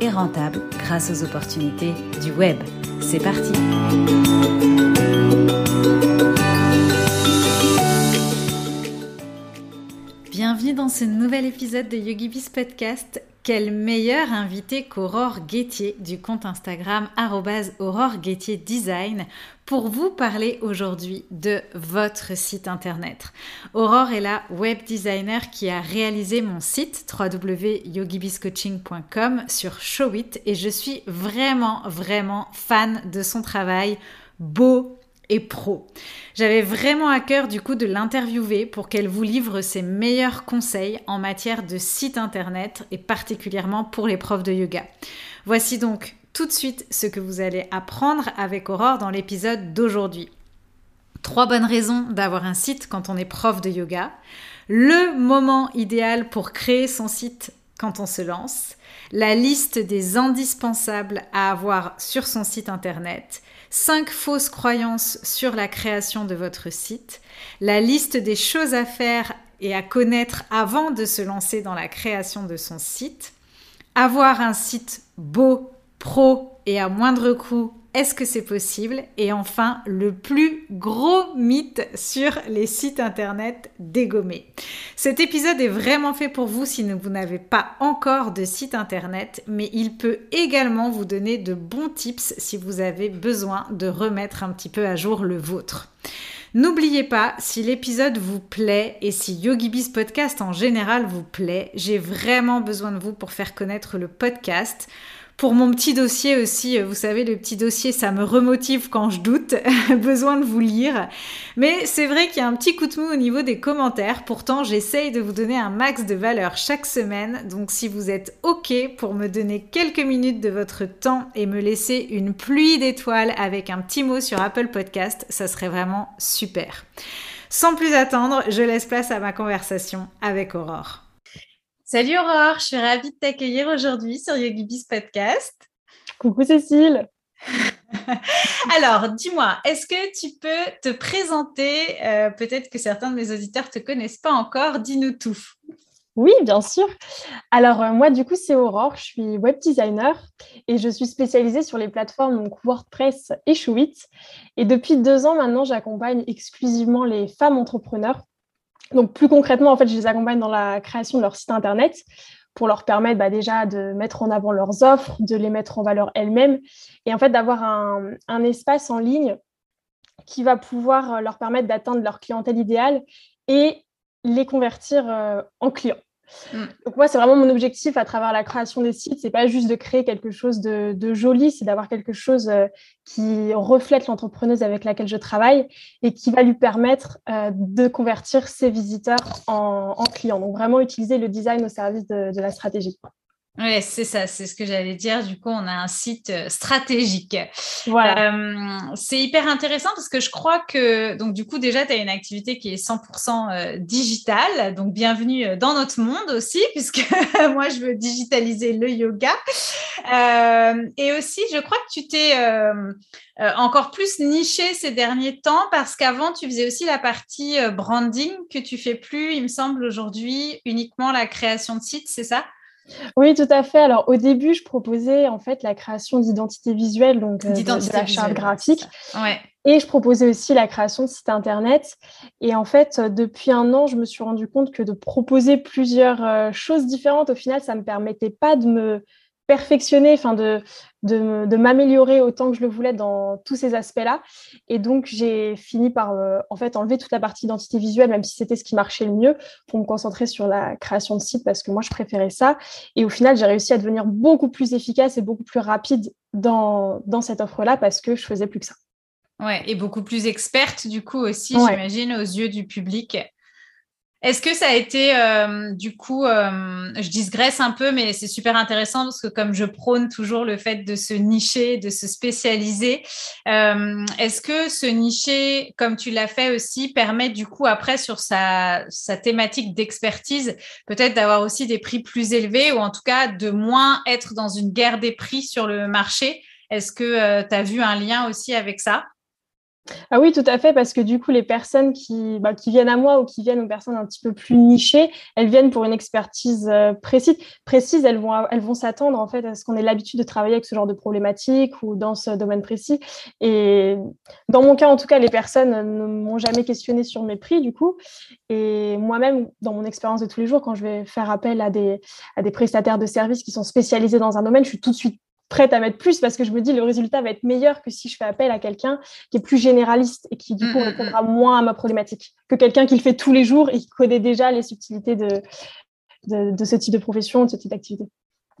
et rentable grâce aux opportunités du web. C'est parti Bienvenue dans ce nouvel épisode de YogiBiz Podcast. Quel meilleur invité qu'Aurore Guettier du compte Instagram Aurore Guettier Design pour vous parler aujourd'hui de votre site internet. Aurore est la web designer qui a réalisé mon site www.yogibizcoaching.com sur Showit et je suis vraiment vraiment fan de son travail beau et pro. J'avais vraiment à cœur du coup de l'interviewer pour qu'elle vous livre ses meilleurs conseils en matière de site internet et particulièrement pour les profs de yoga. Voici donc tout de suite ce que vous allez apprendre avec Aurore dans l'épisode d'aujourd'hui. Trois bonnes raisons d'avoir un site quand on est prof de yoga. Le moment idéal pour créer son site quand on se lance. La liste des indispensables à avoir sur son site internet 5 fausses croyances sur la création de votre site, la liste des choses à faire et à connaître avant de se lancer dans la création de son site, avoir un site beau, pro et à moindre coût est-ce que c'est possible? Et enfin, le plus gros mythe sur les sites internet dégommés. Cet épisode est vraiment fait pour vous si vous n'avez pas encore de site internet, mais il peut également vous donner de bons tips si vous avez besoin de remettre un petit peu à jour le vôtre. N'oubliez pas, si l'épisode vous plaît et si YogiBiz Podcast en général vous plaît, j'ai vraiment besoin de vous pour faire connaître le podcast. Pour mon petit dossier aussi, euh, vous savez, le petit dossier, ça me remotive quand je doute, besoin de vous lire. Mais c'est vrai qu'il y a un petit coup de mou au niveau des commentaires. Pourtant, j'essaye de vous donner un max de valeur chaque semaine. Donc si vous êtes OK pour me donner quelques minutes de votre temps et me laisser une pluie d'étoiles avec un petit mot sur Apple Podcast, ça serait vraiment super. Sans plus attendre, je laisse place à ma conversation avec Aurore. Salut Aurore, je suis ravie de t'accueillir aujourd'hui sur YogiBiz Podcast. Coucou Cécile. Alors, dis-moi, est-ce que tu peux te présenter euh, Peut-être que certains de mes auditeurs ne te connaissent pas encore. Dis-nous tout. Oui, bien sûr. Alors, euh, moi, du coup, c'est Aurore. Je suis web designer et je suis spécialisée sur les plateformes WordPress et Showit. Et depuis deux ans maintenant, j'accompagne exclusivement les femmes entrepreneurs donc, plus concrètement, en fait, je les accompagne dans la création de leur site internet pour leur permettre bah, déjà de mettre en avant leurs offres, de les mettre en valeur elles-mêmes et en fait d'avoir un, espace en ligne qui va pouvoir leur permettre d'atteindre leur clientèle idéale et les convertir euh, en clients. Mm. Donc moi, c'est vraiment mon objectif à travers la création des sites. C'est pas juste de créer quelque chose de, joli, c'est d'avoir quelque chose euh, qui reflète l'entrepreneuse avec laquelle je travaille et qui va lui permettre euh, de convertir ses visiteurs en, clients. Donc vraiment utiliser le design au service de la stratégie. Oui, c'est ça, c'est ce que j'allais dire. Du coup, on a un site euh, stratégique. Voilà. Euh, c'est hyper intéressant parce que je crois que, donc du coup, déjà, tu as une activité qui est 100% euh, digitale. Donc, bienvenue dans notre monde aussi, puisque moi, je veux digitaliser le yoga. et aussi, je crois que tu t'es encore plus niché ces derniers temps parce qu'avant, tu faisais aussi la partie branding que tu fais plus, il me semble, aujourd'hui, uniquement la création de sites, c'est ça? Oui, tout à fait. Alors, au début, je proposais en fait la création d'identité visuelle, donc euh, de, la charte graphique. Et je proposais aussi la création de sites internet. Et en fait, euh, depuis un an, je me suis rendu compte que de proposer plusieurs euh, choses différentes, au final, ça ne me permettait pas de me perfectionner, enfin de, de, m'améliorer autant que je le voulais dans tous ces aspects-là. Et donc, j'ai fini par euh, en fait enlever toute la partie identité visuelle, même si c'était ce qui marchait le mieux, pour me concentrer sur la création de site parce que moi, je préférais ça. Et au final, j'ai réussi à devenir beaucoup plus efficace et beaucoup plus rapide dans, dans cette offre-là parce que je faisais plus que ça. Ouais, et beaucoup plus experte du coup aussi, j'imagine, aux yeux du public. Est-ce que ça a été, euh, du coup, euh, je digresse un peu, mais c'est super intéressant parce que comme je prône toujours le fait de se nicher, de se spécialiser, euh, est-ce que ce nicher, comme tu l'as fait aussi, permet du coup après sur sa, sa thématique d'expertise, peut-être d'avoir aussi des prix plus élevés ou en tout cas de moins être dans une guerre des prix sur le marché? Est-ce que tu as vu un lien aussi avec ça? Ah oui, tout à fait, parce que du coup, les personnes qui, bah, qui viennent à moi ou qui viennent aux personnes un petit peu plus nichées, elles viennent pour une expertise euh, précise. Elles vont, elles vont s'attendre en fait à ce qu'on ait l'habitude de travailler avec ce genre de problématiques ou dans ce domaine précis. Et dans mon cas, en tout cas, les personnes ne m'ont jamais questionné sur mes prix, du coup. Et moi-même, dans mon expérience de tous les jours, quand je vais faire appel à des prestataires de services qui sont spécialisés dans un domaine, je suis tout de suite prête à mettre plus parce que je me dis le résultat va être meilleur que si je fais appel à quelqu'un qui est plus généraliste et qui du coup mm, mm, répondra mm. moins à ma problématique que quelqu'un qui le fait tous les jours et qui connaît déjà les subtilités de, de ce type de profession, de ce type d'activité.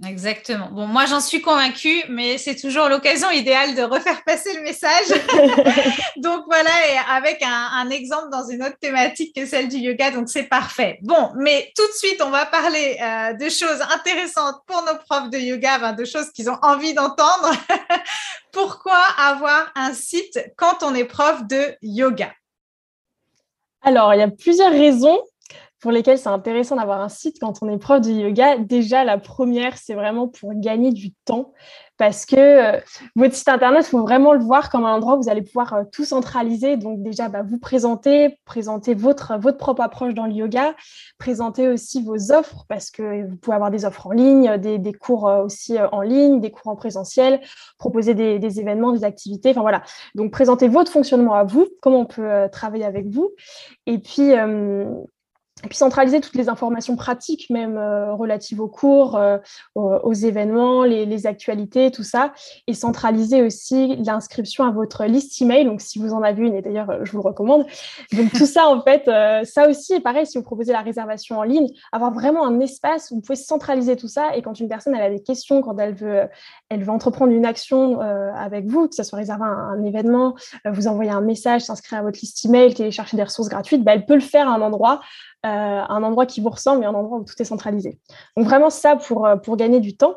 Exactement. Bon, moi, j'en suis convaincue, mais c'est toujours l'occasion idéale de refaire passer le message. donc voilà, et avec un, exemple dans une autre thématique que celle du yoga, donc c'est parfait. Bon, mais tout de suite, on va parler euh, de choses intéressantes pour nos profs de yoga, de choses qu'ils ont envie d'entendre. Pourquoi avoir un site quand on est prof de yoga? Alors, il y a plusieurs raisons pour lesquels c'est intéressant d'avoir un site quand on est prof de yoga. Déjà, la première, c'est vraiment pour gagner du temps parce que euh, votre site internet, il faut vraiment le voir comme un endroit où vous allez pouvoir euh, tout centraliser. Donc déjà, bah, vous présenter, présenter votre, votre propre approche dans le yoga, présenter aussi vos offres parce que vous pouvez avoir des offres en ligne, des, des cours euh, aussi en ligne, des cours en présentiel, proposer des, des, événements, des activités. Enfin voilà. Donc présenter votre fonctionnement à vous, comment on peut travailler avec vous. Et puis, et puis centraliser toutes les informations pratiques, même euh, relatives aux cours, euh, aux, événements, les, actualités, tout ça. Et centraliser aussi l'inscription à votre liste email. Donc, si vous en avez une, et d'ailleurs, euh, je vous le recommande. Donc, tout ça, en fait, ça aussi pareil si vous proposez la réservation en ligne, avoir vraiment un espace où vous pouvez centraliser tout ça. Et quand une personne elle a des questions, quand elle veut, elle veut entreprendre une action avec vous, que ce soit réserver un, événement, vous envoyer un message, s'inscrire à votre liste email, télécharger des ressources gratuites, bah, elle peut le faire à un endroit euh, un endroit qui vous ressemble et un endroit où tout est centralisé. Donc vraiment ça pour, euh, pour gagner du temps.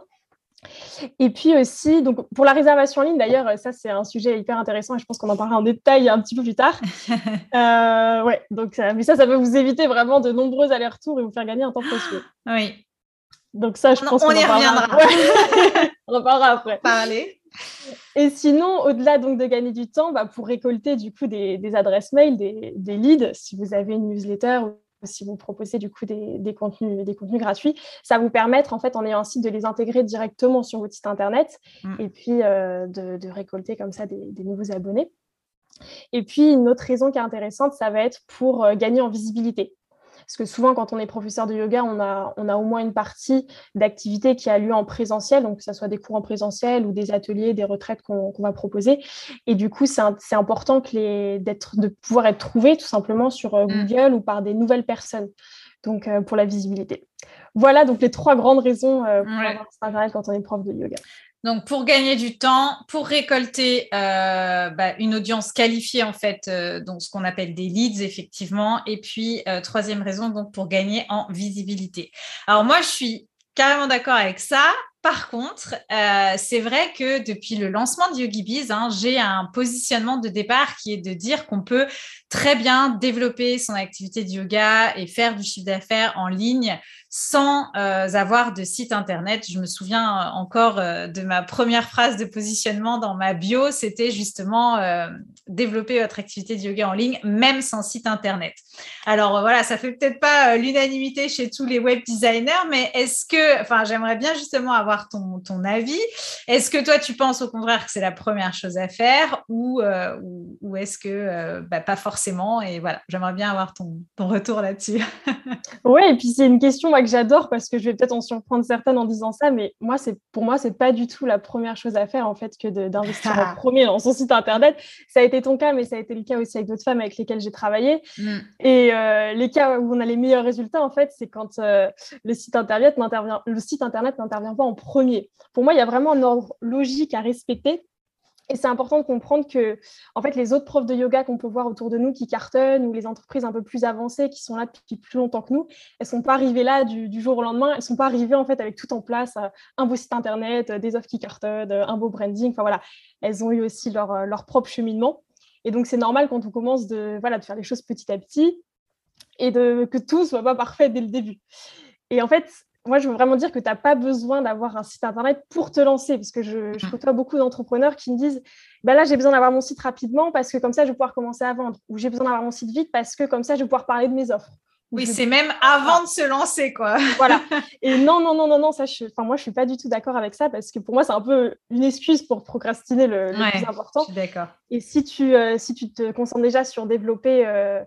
Et puis aussi, donc pour la réservation en ligne, d'ailleurs, ça c'est un sujet hyper intéressant et je pense qu'on en parlera en détail un petit peu plus tard. Euh, ouais, donc mais ça, ça peut vous éviter vraiment de nombreux allers-retours et vous faire gagner un temps précieux. Oui. Donc ça, je pense qu'on y en reviendra. on en parlera après. Parler. Et sinon, au-delà donc de gagner du temps, bah, pour récolter du coup des, des adresses mail, des, des, leads, si vous avez une newsletter si vous proposez du coup des, contenus, des contenus gratuits, ça vous permettre en fait en ayant un site de les intégrer directement sur votre site internet mm. et puis euh, de, récolter comme ça des, nouveaux abonnés. Et puis une autre raison qui est intéressante, ça va être pour euh, gagner en visibilité. Parce que souvent, quand on est professeur de yoga, on a, on a au moins une partie d'activité qui a lieu en présentiel, donc que ce soit des cours en présentiel ou des ateliers, des retraites qu'on va proposer. Et du coup, c'est important que les, de pouvoir être trouvé tout simplement sur euh, mmh. Google ou par des nouvelles personnes. Donc, euh, pour la visibilité. Voilà donc les trois grandes raisons euh, pour avoir Internet quand on est prof de yoga. Donc, pour gagner du temps, pour récolter euh, bah, une audience qualifiée, en fait, euh, donc ce qu'on appelle des leads, effectivement. Et puis, euh, troisième raison, donc pour gagner en visibilité. Alors, moi, je suis carrément d'accord avec ça. Par contre, c'est vrai que depuis le lancement de YogiBiz, hein, j'ai un positionnement de départ qui est de dire qu'on peut très bien développer son activité de yoga et faire du chiffre d'affaires en ligne sans euh, avoir de site internet. Je me souviens euh, encore euh, de ma première phrase de positionnement dans ma bio, c'était justement développer votre activité de yoga en ligne, même sans site internet. Alors voilà, ça fait peut-être pas l'unanimité chez tous les web designers, mais est-ce que, enfin, j'aimerais bien justement avoir ton, ton avis. Est-ce que toi, tu penses au contraire que c'est la première chose à faire ou, ou, est-ce que bah, pas forcément Et voilà, j'aimerais bien avoir ton, ton retour là-dessus. oui, et puis c'est une question que j'adore parce que je vais peut-être en surprendre certaines en disant ça, mais moi, c'est pour moi, c'est pas du tout la première chose à faire en fait que d'investir en premier dans son site internet. Ça a été ton cas, mais ça a été le cas aussi avec d'autres femmes avec lesquelles j'ai travaillé. Mm. Et euh, les cas où on a les meilleurs résultats, en fait, c'est quand euh, le site internet n'intervient, le site internet n'intervient pas en premier. Pour moi, il y a vraiment un ordre logique à respecter Et c'est important de comprendre que, en fait, les autres profs de yoga qu'on peut voir autour de nous qui cartonnent ou les entreprises un peu plus avancées qui sont là depuis plus longtemps que nous, elles ne sont pas arrivées là du, jour au lendemain. Elles ne sont pas arrivées en fait avec tout en place, euh, un beau site internet, euh, des offres qui cartonnent, euh, un beau branding. Enfin voilà, elles ont eu aussi leur, leur propre cheminement. Et donc c'est normal quand on commence de voilà de faire les choses petit à petit et que tout soit pas parfait dès le début. Et en fait, moi, je veux vraiment dire que tu n'as pas besoin d'avoir un site internet pour te lancer, parce que je, je mmh. côtoie beaucoup d'entrepreneurs qui me disent bah là, j'ai besoin d'avoir mon site rapidement parce que comme ça, je vais pouvoir commencer à vendre, ou j'ai besoin d'avoir mon site vite parce que comme ça, je vais pouvoir parler de mes offres. Oui, c'est même avant de se lancer, quoi. voilà. Et non, non, non, non, non, ça, je, enfin, moi, je suis pas du tout d'accord avec ça parce que pour moi, c'est un peu une excuse pour procrastiner le, plus important. d'accord. Et si tu, euh, si tu te concentres déjà sur développer euh,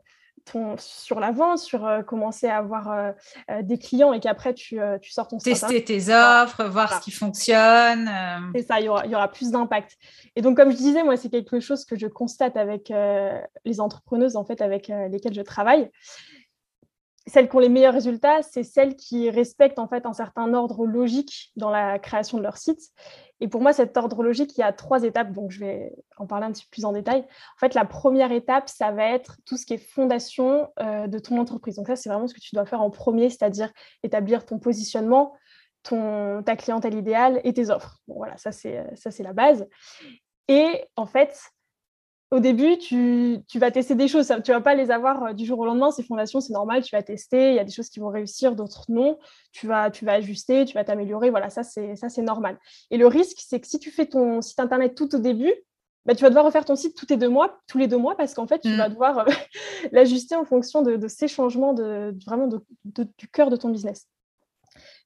sur la vente, sur euh, commencer à avoir euh, euh, des clients et qu'après tu, tu, sors ton Tester tes offres, voir ce qui fonctionne. C'est ça, il y aura, il y aura plus d'impact. Et donc, comme je disais, moi, c'est quelque chose que je constate avec les entrepreneuses en fait, avec lesquelles je travaille celles qui ont les meilleurs résultats, c'est celles qui respectent en fait un certain ordre logique dans la création de leur site. Et pour moi, cet ordre logique, il y a trois étapes, donc je vais en parler un petit peu plus en détail. En fait, la première étape, ça va être tout ce qui est fondation euh, de ton entreprise. Donc ça, c'est vraiment ce que tu dois faire en premier, c'est-à-dire établir ton positionnement, ton, ta clientèle idéale et tes offres. Voilà, ça c'est la base. Et en fait, au début, tu, vas tester des choses. Tu ne vas pas les avoir euh, du jour au lendemain. Ces fondations, c'est normal. Tu vas tester. Il y a des choses qui vont réussir, d'autres non. Tu vas, tu vas ajuster, tu vas t'améliorer. Voilà, ça, c'est, ça, c'est normal. Et le risque, c'est que si tu fais ton site Internet tout au début, bah, tu vas devoir refaire ton site tous les deux mois, tous les deux mois parce qu'en fait, tu mm. vas devoir euh, l'ajuster en fonction de, ces changements de, vraiment du cœur de ton business.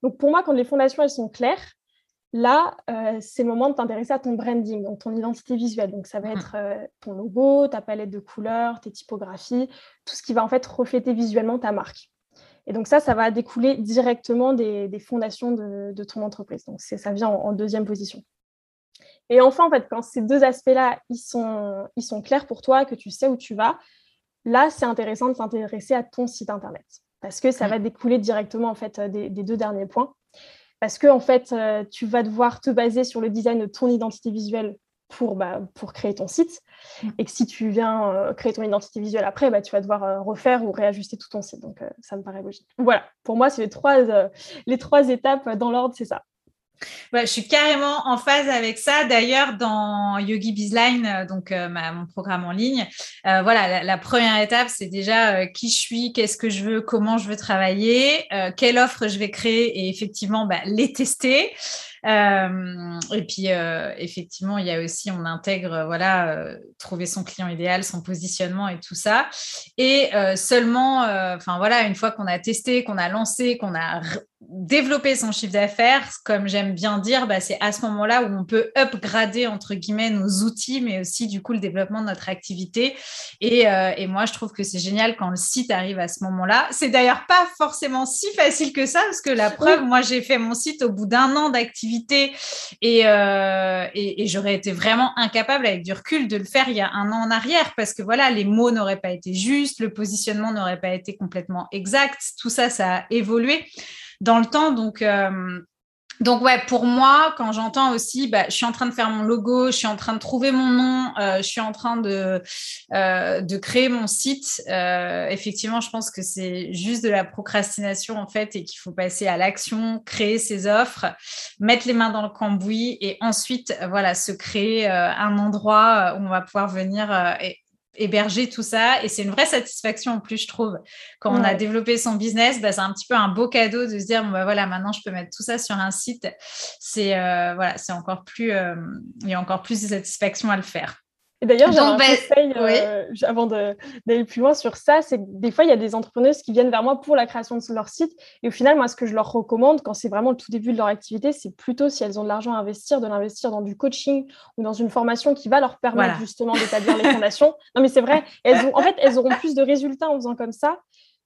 Donc, pour moi, quand les fondations, elles sont claires, Là, euh, c'est le moment de t'intéresser à ton branding, donc ton identité visuelle. Donc, ça va mmh. être euh, ton logo, ta palette de couleurs, tes typographies, tout ce qui va en fait refléter visuellement ta marque. Et donc ça, ça va découler directement des, fondations de, ton entreprise. Donc ça vient en, deuxième position. Et enfin, en fait, quand ces deux aspects-là, ils sont, ils sont clairs pour toi, que tu sais où tu vas, là, c'est intéressant de s'intéresser à ton site internet parce que ça va découler directement en fait des deux derniers points parce que en fait, euh, tu vas devoir te baser sur le design de ton identité visuelle pour, bah, pour créer ton site. Mm. Et que si tu viens euh, créer ton identité visuelle après, bah, tu vas devoir euh, refaire ou réajuster tout ton site. Donc, ça me paraît logique. Voilà, pour moi, c'est les trois, les trois étapes dans l'ordre, c'est ça je suis carrément en phase avec ça. D'ailleurs, dans Yogi Bizline, euh, donc euh, mon programme en ligne, euh, voilà, la, première étape, c'est déjà qui je suis, qu'est-ce que je veux, comment je veux travailler, quelle offre je vais créer et effectivement bah, les tester. Et puis, effectivement, il y a aussi, on intègre, voilà, trouver son client idéal, son positionnement et tout ça. Et seulement, enfin voilà, une fois qu'on a testé, qu'on a lancé, qu'on a développer son chiffre d'affaires, comme j'aime bien dire, bah, c'est à ce moment-là où on peut upgrader entre guillemets nos outils, mais aussi du coup le développement de notre activité. Et, euh, et moi, je trouve que c'est génial quand le site arrive à ce moment-là. C'est d'ailleurs pas forcément si facile que ça, parce que la preuve, moi, j'ai fait mon site au bout d'un an d'activité et, euh, et j'aurais été vraiment incapable avec du recul de le faire il y a un an en arrière, parce que voilà, les mots n'auraient pas été justes, le positionnement n'aurait pas été complètement exact, tout ça, ça a évolué dans le temps. Donc, euh, donc ouais, pour moi, quand j'entends aussi, bah, je suis en train de faire mon logo, je suis en train de trouver mon nom, euh, je suis en train de, euh, de créer mon site. effectivement, je pense que c'est juste de la procrastination en fait et qu'il faut passer à l'action, créer ses offres, mettre les mains dans le cambouis et ensuite, voilà, se créer un endroit où on va pouvoir venir héberger tout ça. Et c'est une vraie satisfaction en plus, je trouve. Quand on a développé son business, bah, c'est un petit peu un beau cadeau de se dire, bah, voilà, maintenant je peux mettre tout ça sur un site. C'est euh, voilà, c'est encore plus, euh, il y a encore plus de satisfaction à le faire. Et d'ailleurs, j'ai un ben, conseil euh, avant d'aller plus loin sur ça, c'est que des fois, il y a des entrepreneuses qui viennent vers moi pour la création de leur site. Et au final, moi, ce que je leur recommande, quand c'est vraiment le tout début de leur activité, c'est plutôt si elles ont de l'argent à investir, de l'investir dans du coaching ou dans une formation qui va leur permettre justement d'établir les fondations. Non, mais c'est vrai, elles ont, en fait, elles auront plus de résultats en faisant comme ça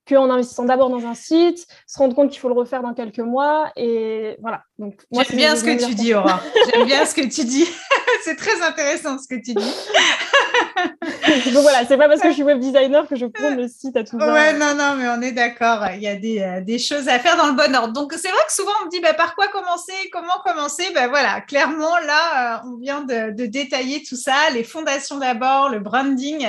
qu'en investissant d'abord dans un site, se rendre compte qu'il faut le refaire dans quelques mois. Et voilà. J'aime bien ce que tu dis, Aura. J'aime bien ce que tu dis. c'est très intéressant ce que tu dis. Donc voilà, c'est pas parce que je suis web designer que je prends le site à tout va. Ouais, non, non, mais on est d'accord. Il y a des, euh, choses à faire dans le bon ordre. Donc c'est vrai que souvent on me dit bah, par quoi commencer, comment commencer? Ben voilà, clairement là, euh, on vient de, détailler tout ça, les fondations d'abord, le branding.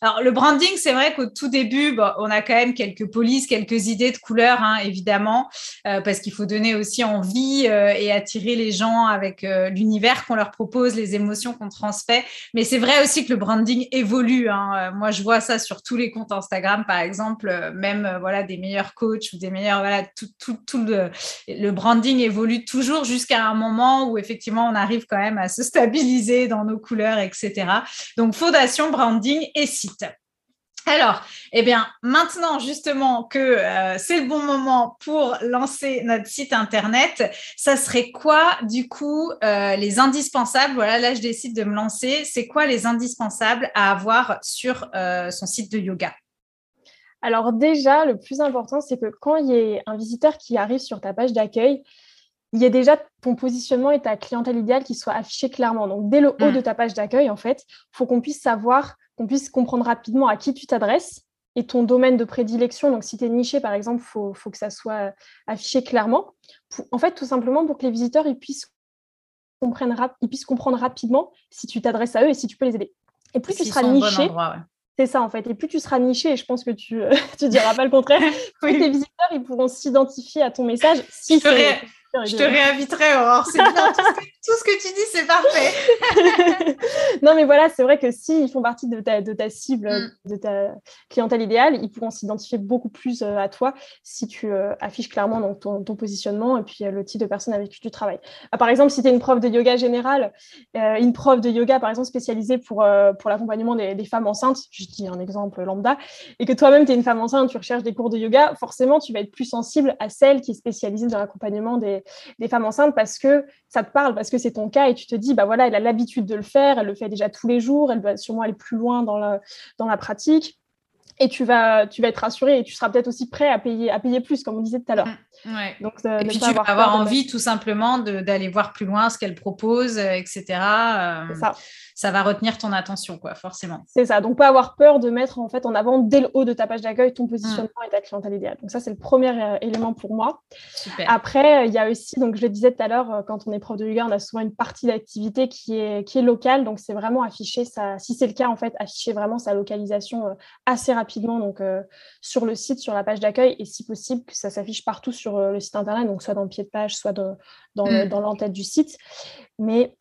Alors le branding, c'est vrai qu'au tout début, on a quand même quelques polices, quelques idées de couleurs, hein, évidemment, euh, parce qu'il faut donner aussi envie et attirer les gens avec l'univers qu'on leur propose, les émotions qu'on transmet. Mais c'est vrai aussi que le branding évolue. Hein. Euh, moi, je vois ça sur tous les comptes Instagram, par exemple, euh, même euh, voilà des meilleurs coachs ou des meilleurs voilà tout, tout, le, branding évolue toujours jusqu'à un moment où effectivement on arrive quand même à se stabiliser dans nos couleurs, etc. Donc fondation, branding et site. Alors, eh bien, maintenant justement que euh, c'est le bon moment pour lancer notre site internet, ça serait quoi du coup euh, les indispensables? Voilà, là je décide de me lancer. C'est quoi les indispensables à avoir sur euh, son site de yoga? Alors déjà, le plus important, c'est que quand il y a un visiteur qui arrive sur ta page d'accueil, il y a déjà ton positionnement et ta clientèle idéale qui soient affichés clairement. Donc, dès le haut mmh. de ta page d'accueil, en fait, il faut qu'on puisse savoir qu'on puisse comprendre rapidement à qui tu t'adresses et ton domaine de prédilection. Donc, si tu es niché, par exemple, il faut, faut, que ça soit euh, affiché clairement. en fait, tout simplement pour que les visiteurs ils puissent, comprendre, ils puissent comprendre rapidement si tu t'adresses à eux et si tu peux les aider. Et plus tu seras niché, c'est ça en fait. Et plus tu seras niché, et je pense que tu ne euh, diras pas le contraire, plus tes visiteurs ils pourront s'identifier à ton message. Si je te réinviterai, Aurore. C'est bien. Tout ce, que, tu dis, c'est parfait. non, mais voilà, c'est vrai que s'ils font partie de ta, de ta cible, mm. de ta clientèle idéale, ils pourront s'identifier beaucoup plus euh, à toi si tu euh, affiches clairement donc, ton, positionnement et puis euh, le type de personne avec qui tu travailles. Ah, par exemple, si tu es une prof de yoga générale, une prof de yoga, par exemple, spécialisée pour, pour l'accompagnement des, des, femmes enceintes, je dis un exemple lambda, et que toi-même, tu es une femme enceinte, tu recherches des cours de yoga, forcément, tu vas être plus sensible à celle qui est spécialisée dans l'accompagnement des des, femmes enceintes parce que ça te parle, parce que c'est ton cas et tu te dis, bah voilà, elle a l'habitude de le faire, elle le fait déjà tous les jours, elle va sûrement aller plus loin dans la, dans la pratique et tu vas, tu vas être rassuré et tu seras peut-être aussi prêt à payer, à payer plus, comme on disait tout à l'heure. Mmh, Donc, et puis tu vas avoir envie tout simplement d'aller voir plus loin ce qu'elle propose, etc. Euh, ça ça va retenir ton attention, quoi, forcément. C'est ça. Donc, pas avoir peur de mettre en fait en avant dès le haut de ta page d'accueil ton positionnement mm. et ta clientèle idéale. Donc, ça, c'est le premier euh, élément pour moi. Après, il y a aussi, donc je le disais tout à l'heure, euh, quand on est prof de yoga, on a souvent une partie d'activité qui est, qui est locale. Donc, c'est vraiment afficher ça. Si c'est le cas, en fait, afficher vraiment sa localisation euh, assez rapidement donc, sur le site, sur la page d'accueil et si possible, que ça s'affiche partout sur le site internet, donc soit dans le pied de page, soit dans, mm. dans l'entête du site. Mais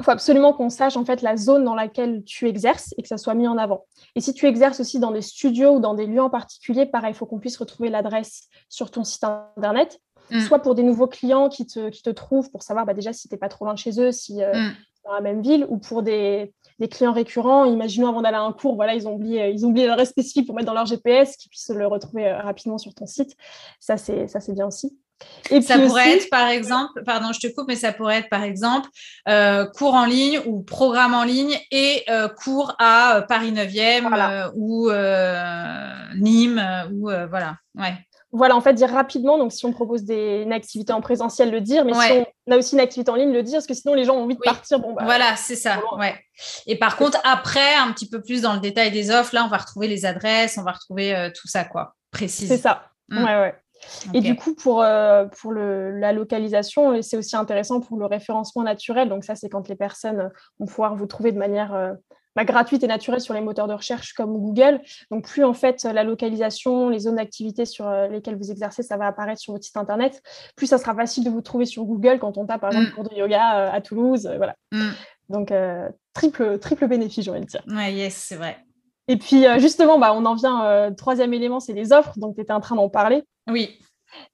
il faut absolument qu'on sache en fait la zone dans laquelle tu exerces et que ça soit mis en avant. Et si tu exerces aussi dans des studios ou dans des lieux en particulier, pareil, il faut qu'on puisse retrouver l'adresse sur ton site internet, mm. soit pour des nouveaux clients qui te, qui te trouvent pour savoir bah, déjà si tu n'es pas trop loin de chez eux, si euh, mm. Dans la même ville, ou pour des, des clients récurrents. Imaginons avant d'aller à un cours, voilà, ils ont oublié, ils ont oublié l'adresse spécifique pour mettre dans leur GPS, qu'ils puissent le retrouver euh, rapidement sur ton site. Ça, c'est bien aussi. Et ça pourrait être, par exemple, pardon, je te coupe, mais ça pourrait être, par exemple, euh, cours en ligne ou programme en ligne et euh, cours à Paris 9e ou Nîmes ou voilà. Ouais. Voilà, en fait, dire rapidement. Donc, si on propose des, une activité en présentiel, le dire. Mais si on a aussi une activité en ligne, le dire, parce que sinon, les gens ont envie de partir. Bon, bah, voilà, c'est ça. Ouais. Et par contre, après, un petit peu plus dans le détail des offres, là, on va retrouver les adresses, on va retrouver tout ça, quoi. Précis. C'est ça. Mm. Ouais, ouais. Et du coup, pour, euh, pour le, la localisation, c'est aussi intéressant pour le référencement naturel. Donc ça, c'est quand les personnes vont pouvoir vous trouver de manière euh, bah, gratuite et naturelle sur les moteurs de recherche comme Google. Donc plus en fait la localisation, les zones d'activité sur euh, lesquelles vous exercez, ça va apparaître sur votre site internet, plus ça sera facile de vous trouver sur Google quand on tape par exemple mm. cours de yoga à Toulouse. voilà. Mm. Donc triple, triple bénéfice, j'ai envie de dire. Oui, yes, c'est vrai. Et puis justement, bah, on en vient, troisième élément, c'est les offres. Donc tu étais en train d'en parler. Oui.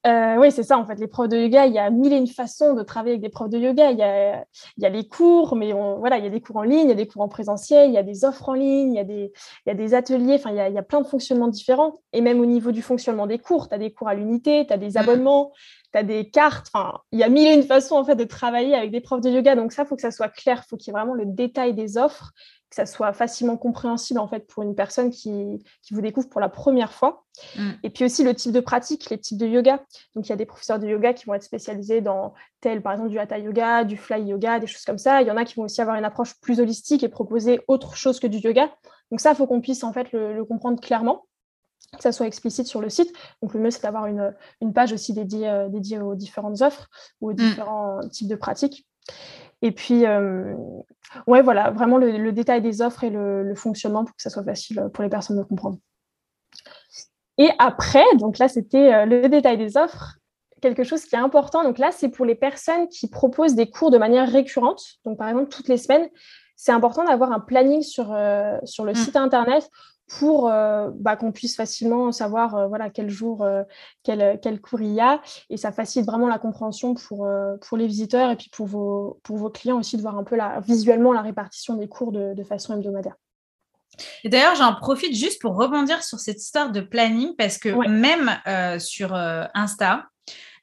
Euh, oui, c'est ça, en fait, les profs de yoga, il y a mille et une façons de travailler avec des profs de yoga. Il y a, il y a les cours, mais voilà, il y a des cours en ligne, il y a des cours en présentiel, il y a des offres en ligne, il y a des, il y a des ateliers, enfin, il y, a, il y a plein de fonctionnements différents. Et même au niveau du fonctionnement des cours, tu as des cours à l'unité, tu as des mm. abonnements, tu as des cartes, enfin, il y a mille et une façons, en fait, de travailler avec des profs de yoga. Donc ça, il faut que ça soit clair, il faut qu'il y ait vraiment le détail des offres que ça soit facilement compréhensible en fait pour une personne qui, qui vous découvre pour la première fois. Mm. Et puis aussi le type de pratique, les types de yoga. Donc il y a des professeurs de yoga qui vont être spécialisés dans tel par exemple du hatha yoga, du fly yoga, des choses comme ça. Il y en a qui vont aussi avoir une approche plus holistique et proposer autre chose que du yoga. Donc ça, il faut qu'on puisse en fait le, comprendre clairement, que ça soit explicite sur le site. Donc le mieux, c'est d'avoir une, page aussi dédiée, euh, dédiée aux différentes offres ou aux mm. différents types de pratiques. Et puis, ouais, voilà, vraiment le, détail des offres et le, fonctionnement pour que ça soit facile pour les personnes de comprendre. Et après, donc là, c'était le détail des offres quelque chose qui est important. Donc là, c'est pour les personnes qui proposent des cours de manière récurrente. Donc, par exemple, toutes les semaines, c'est important d'avoir un planning sur, euh, sur le mm. site Internet pour euh, bah, qu'on puisse facilement savoir euh, voilà, quel jour, quel, quel, cours il y a. Et ça facilite vraiment la compréhension pour, pour les visiteurs et puis pour vos, pour vos clients aussi de voir un peu la, visuellement la répartition des cours de, de façon hebdomadaire. Et d'ailleurs, j'en profite juste pour rebondir sur cette histoire de planning parce que même sur Insta,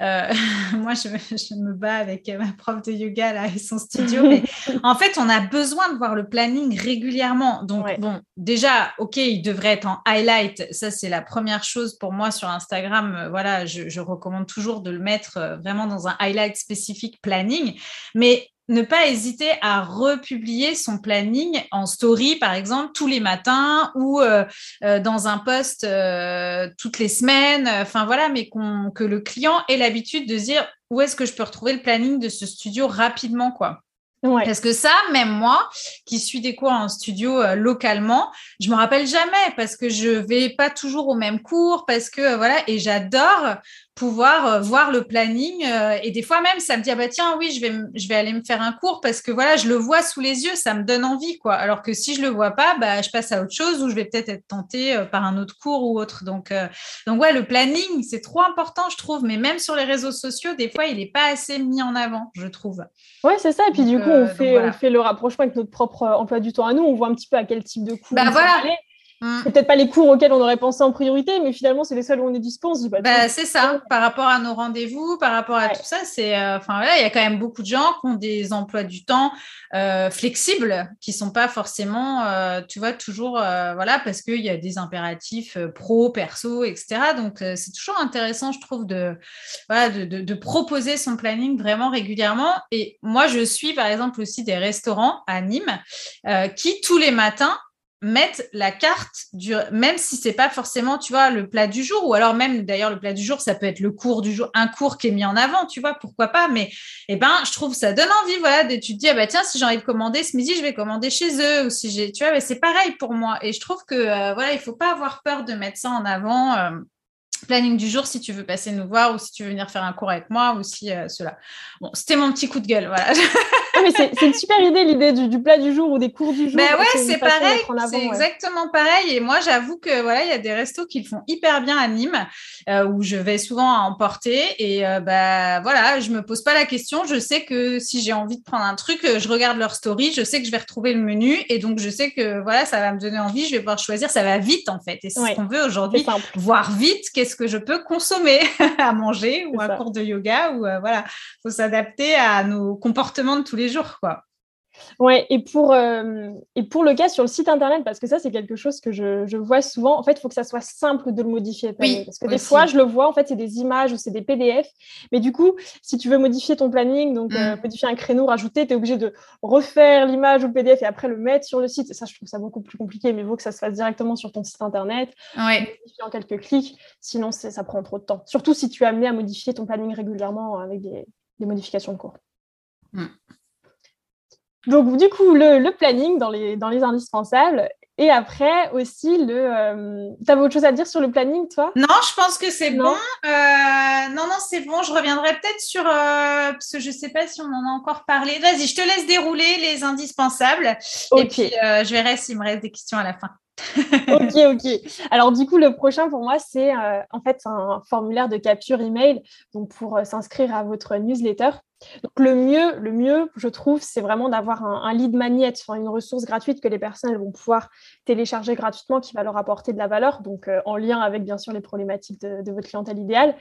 euh, moi, je, me bats avec ma prof de yoga là, et son studio. Mais en fait, on a besoin de voir le planning régulièrement. Donc, bon, déjà, OK, il devrait être en highlight. Ça, c'est la première chose pour moi sur Instagram. Euh, voilà, je, je recommande toujours de le mettre euh, vraiment dans un highlight spécifique planning. Mais ne pas hésiter à republier son planning en story, par exemple, tous les matins ou euh, euh, dans un post euh, toutes les semaines. Enfin voilà, mais que le client ait l'habitude de dire où est-ce que je peux retrouver le planning de ce studio rapidement, quoi. Parce que ça, même moi, qui suis des cours en studio euh, localement, je me rappelle jamais parce que je vais pas toujours au même cours, parce que euh, voilà, et j'adore pouvoir euh, voir le planning et des fois même ça me dit ah bah tiens oui je vais je vais aller me faire un cours parce que voilà je le vois sous les yeux ça me donne envie quoi alors que si je le vois pas bah je passe à autre chose ou je vais peut-être être tentée par un autre cours ou autre donc donc ouais le planning c'est trop important je trouve mais même sur les réseaux sociaux des fois il est pas assez mis en avant je trouve ouais c'est ça et puis du coup on, fait, fait le rapprochement avec notre propre emploi du temps à nous. On voit un petit peu à quel type de cours bah, voilà. Mm. peut-être pas les cours auxquels on aurait pensé en priorité, mais finalement, c'est les seuls où on est dispo. Bah, bah, c'est ça, par rapport à nos rendez-vous, par rapport à tout ça, c'est, euh, il y a quand même beaucoup de gens qui ont des emplois du temps euh, flexibles, qui sont pas forcément, euh, tu vois, toujours, voilà, parce qu'il y a des impératifs pro, perso, etc. Donc, c'est toujours intéressant, je trouve, de, voilà, de, de, de, proposer son planning vraiment régulièrement. Et moi, je suis, par exemple, aussi des restaurants à Nîmes qui, tous les matins, mettre la carte du même si c'est pas forcément tu vois le plat du jour ou alors même d'ailleurs le plat du jour ça peut être le cours du jour un cours qui est mis en avant tu vois pourquoi pas mais eh ben je trouve ça donne envie voilà de, tu te dis ah bah tiens si j'ai envie de commander ce midi je vais commander chez eux ou si j'ai tu vois mais c'est pareil pour moi et je trouve que euh, voilà il faut pas avoir peur de mettre ça en avant euh, planning du jour si tu veux passer nous voir ou si tu veux venir faire un cours avec moi ou si euh, cela. Bon, c'était mon petit coup de gueule, voilà. mais c'est une super idée l'idée du, plat du jour ou des cours du jour. Ben ouais, c'est pareil, c'est exactement pareil. Et moi, j'avoue que voilà, il y a des restos qui le font hyper bien à Nîmes euh, où je vais souvent à emporter et euh, bah voilà, je me pose pas la question. Je sais que si j'ai envie de prendre un truc, je regarde leur story, je sais que je vais retrouver le menu et donc je sais que voilà, ça va me donner envie. Je vais pouvoir choisir. Ça va vite en fait. Et c'est ce qu'on veut aujourd'hui, voir vite. Qu'est-ce que je peux consommer à manger ou un cours de yoga ou euh, voilà, faut s'adapter à nos comportements de tous les jours quoi. Ouais, et pour, euh, et pour le cas sur le site internet, parce que ça, c'est quelque chose que je, je, vois souvent, en fait, il faut que ça soit simple de le modifier. parce que des fois, je le vois, en fait, c'est des images ou c'est des PDF. Mais du coup, si tu veux modifier ton planning, donc euh, mm. modifier un créneau, rajouter, tu es obligé de refaire l'image ou le PDF et après le mettre sur le site. ça, je trouve ça beaucoup plus compliqué, mais il vaut que ça se fasse directement sur ton site internet, ouais. en quelques clics. Sinon, ça prend trop de temps. Surtout si tu es amené à modifier ton planning régulièrement avec des, des modifications de cours. Mm. Donc, du coup, le, planning dans les, dans les indispensables. Et après aussi, le. Euh, autre chose à dire sur le planning, toi? Non, je pense que c'est bon. Euh, non, non, c'est bon. Je reviendrai peut-être sur. Euh, parce que je ne sais pas si on en a encore parlé. Vas-y, je te laisse dérouler les indispensables. Et puis, je verrai s'il me reste des questions à la fin. ok, ok. Alors du coup, le prochain pour moi, c'est en fait un formulaire de capture email, donc pour s'inscrire à votre newsletter. Donc le mieux, le mieux, je trouve, c'est vraiment d'avoir un, lead magnet, une ressource gratuite que les personnes vont pouvoir télécharger gratuitement, qui va leur apporter de la valeur, donc euh, en lien avec bien sûr les problématiques de, votre clientèle idéale.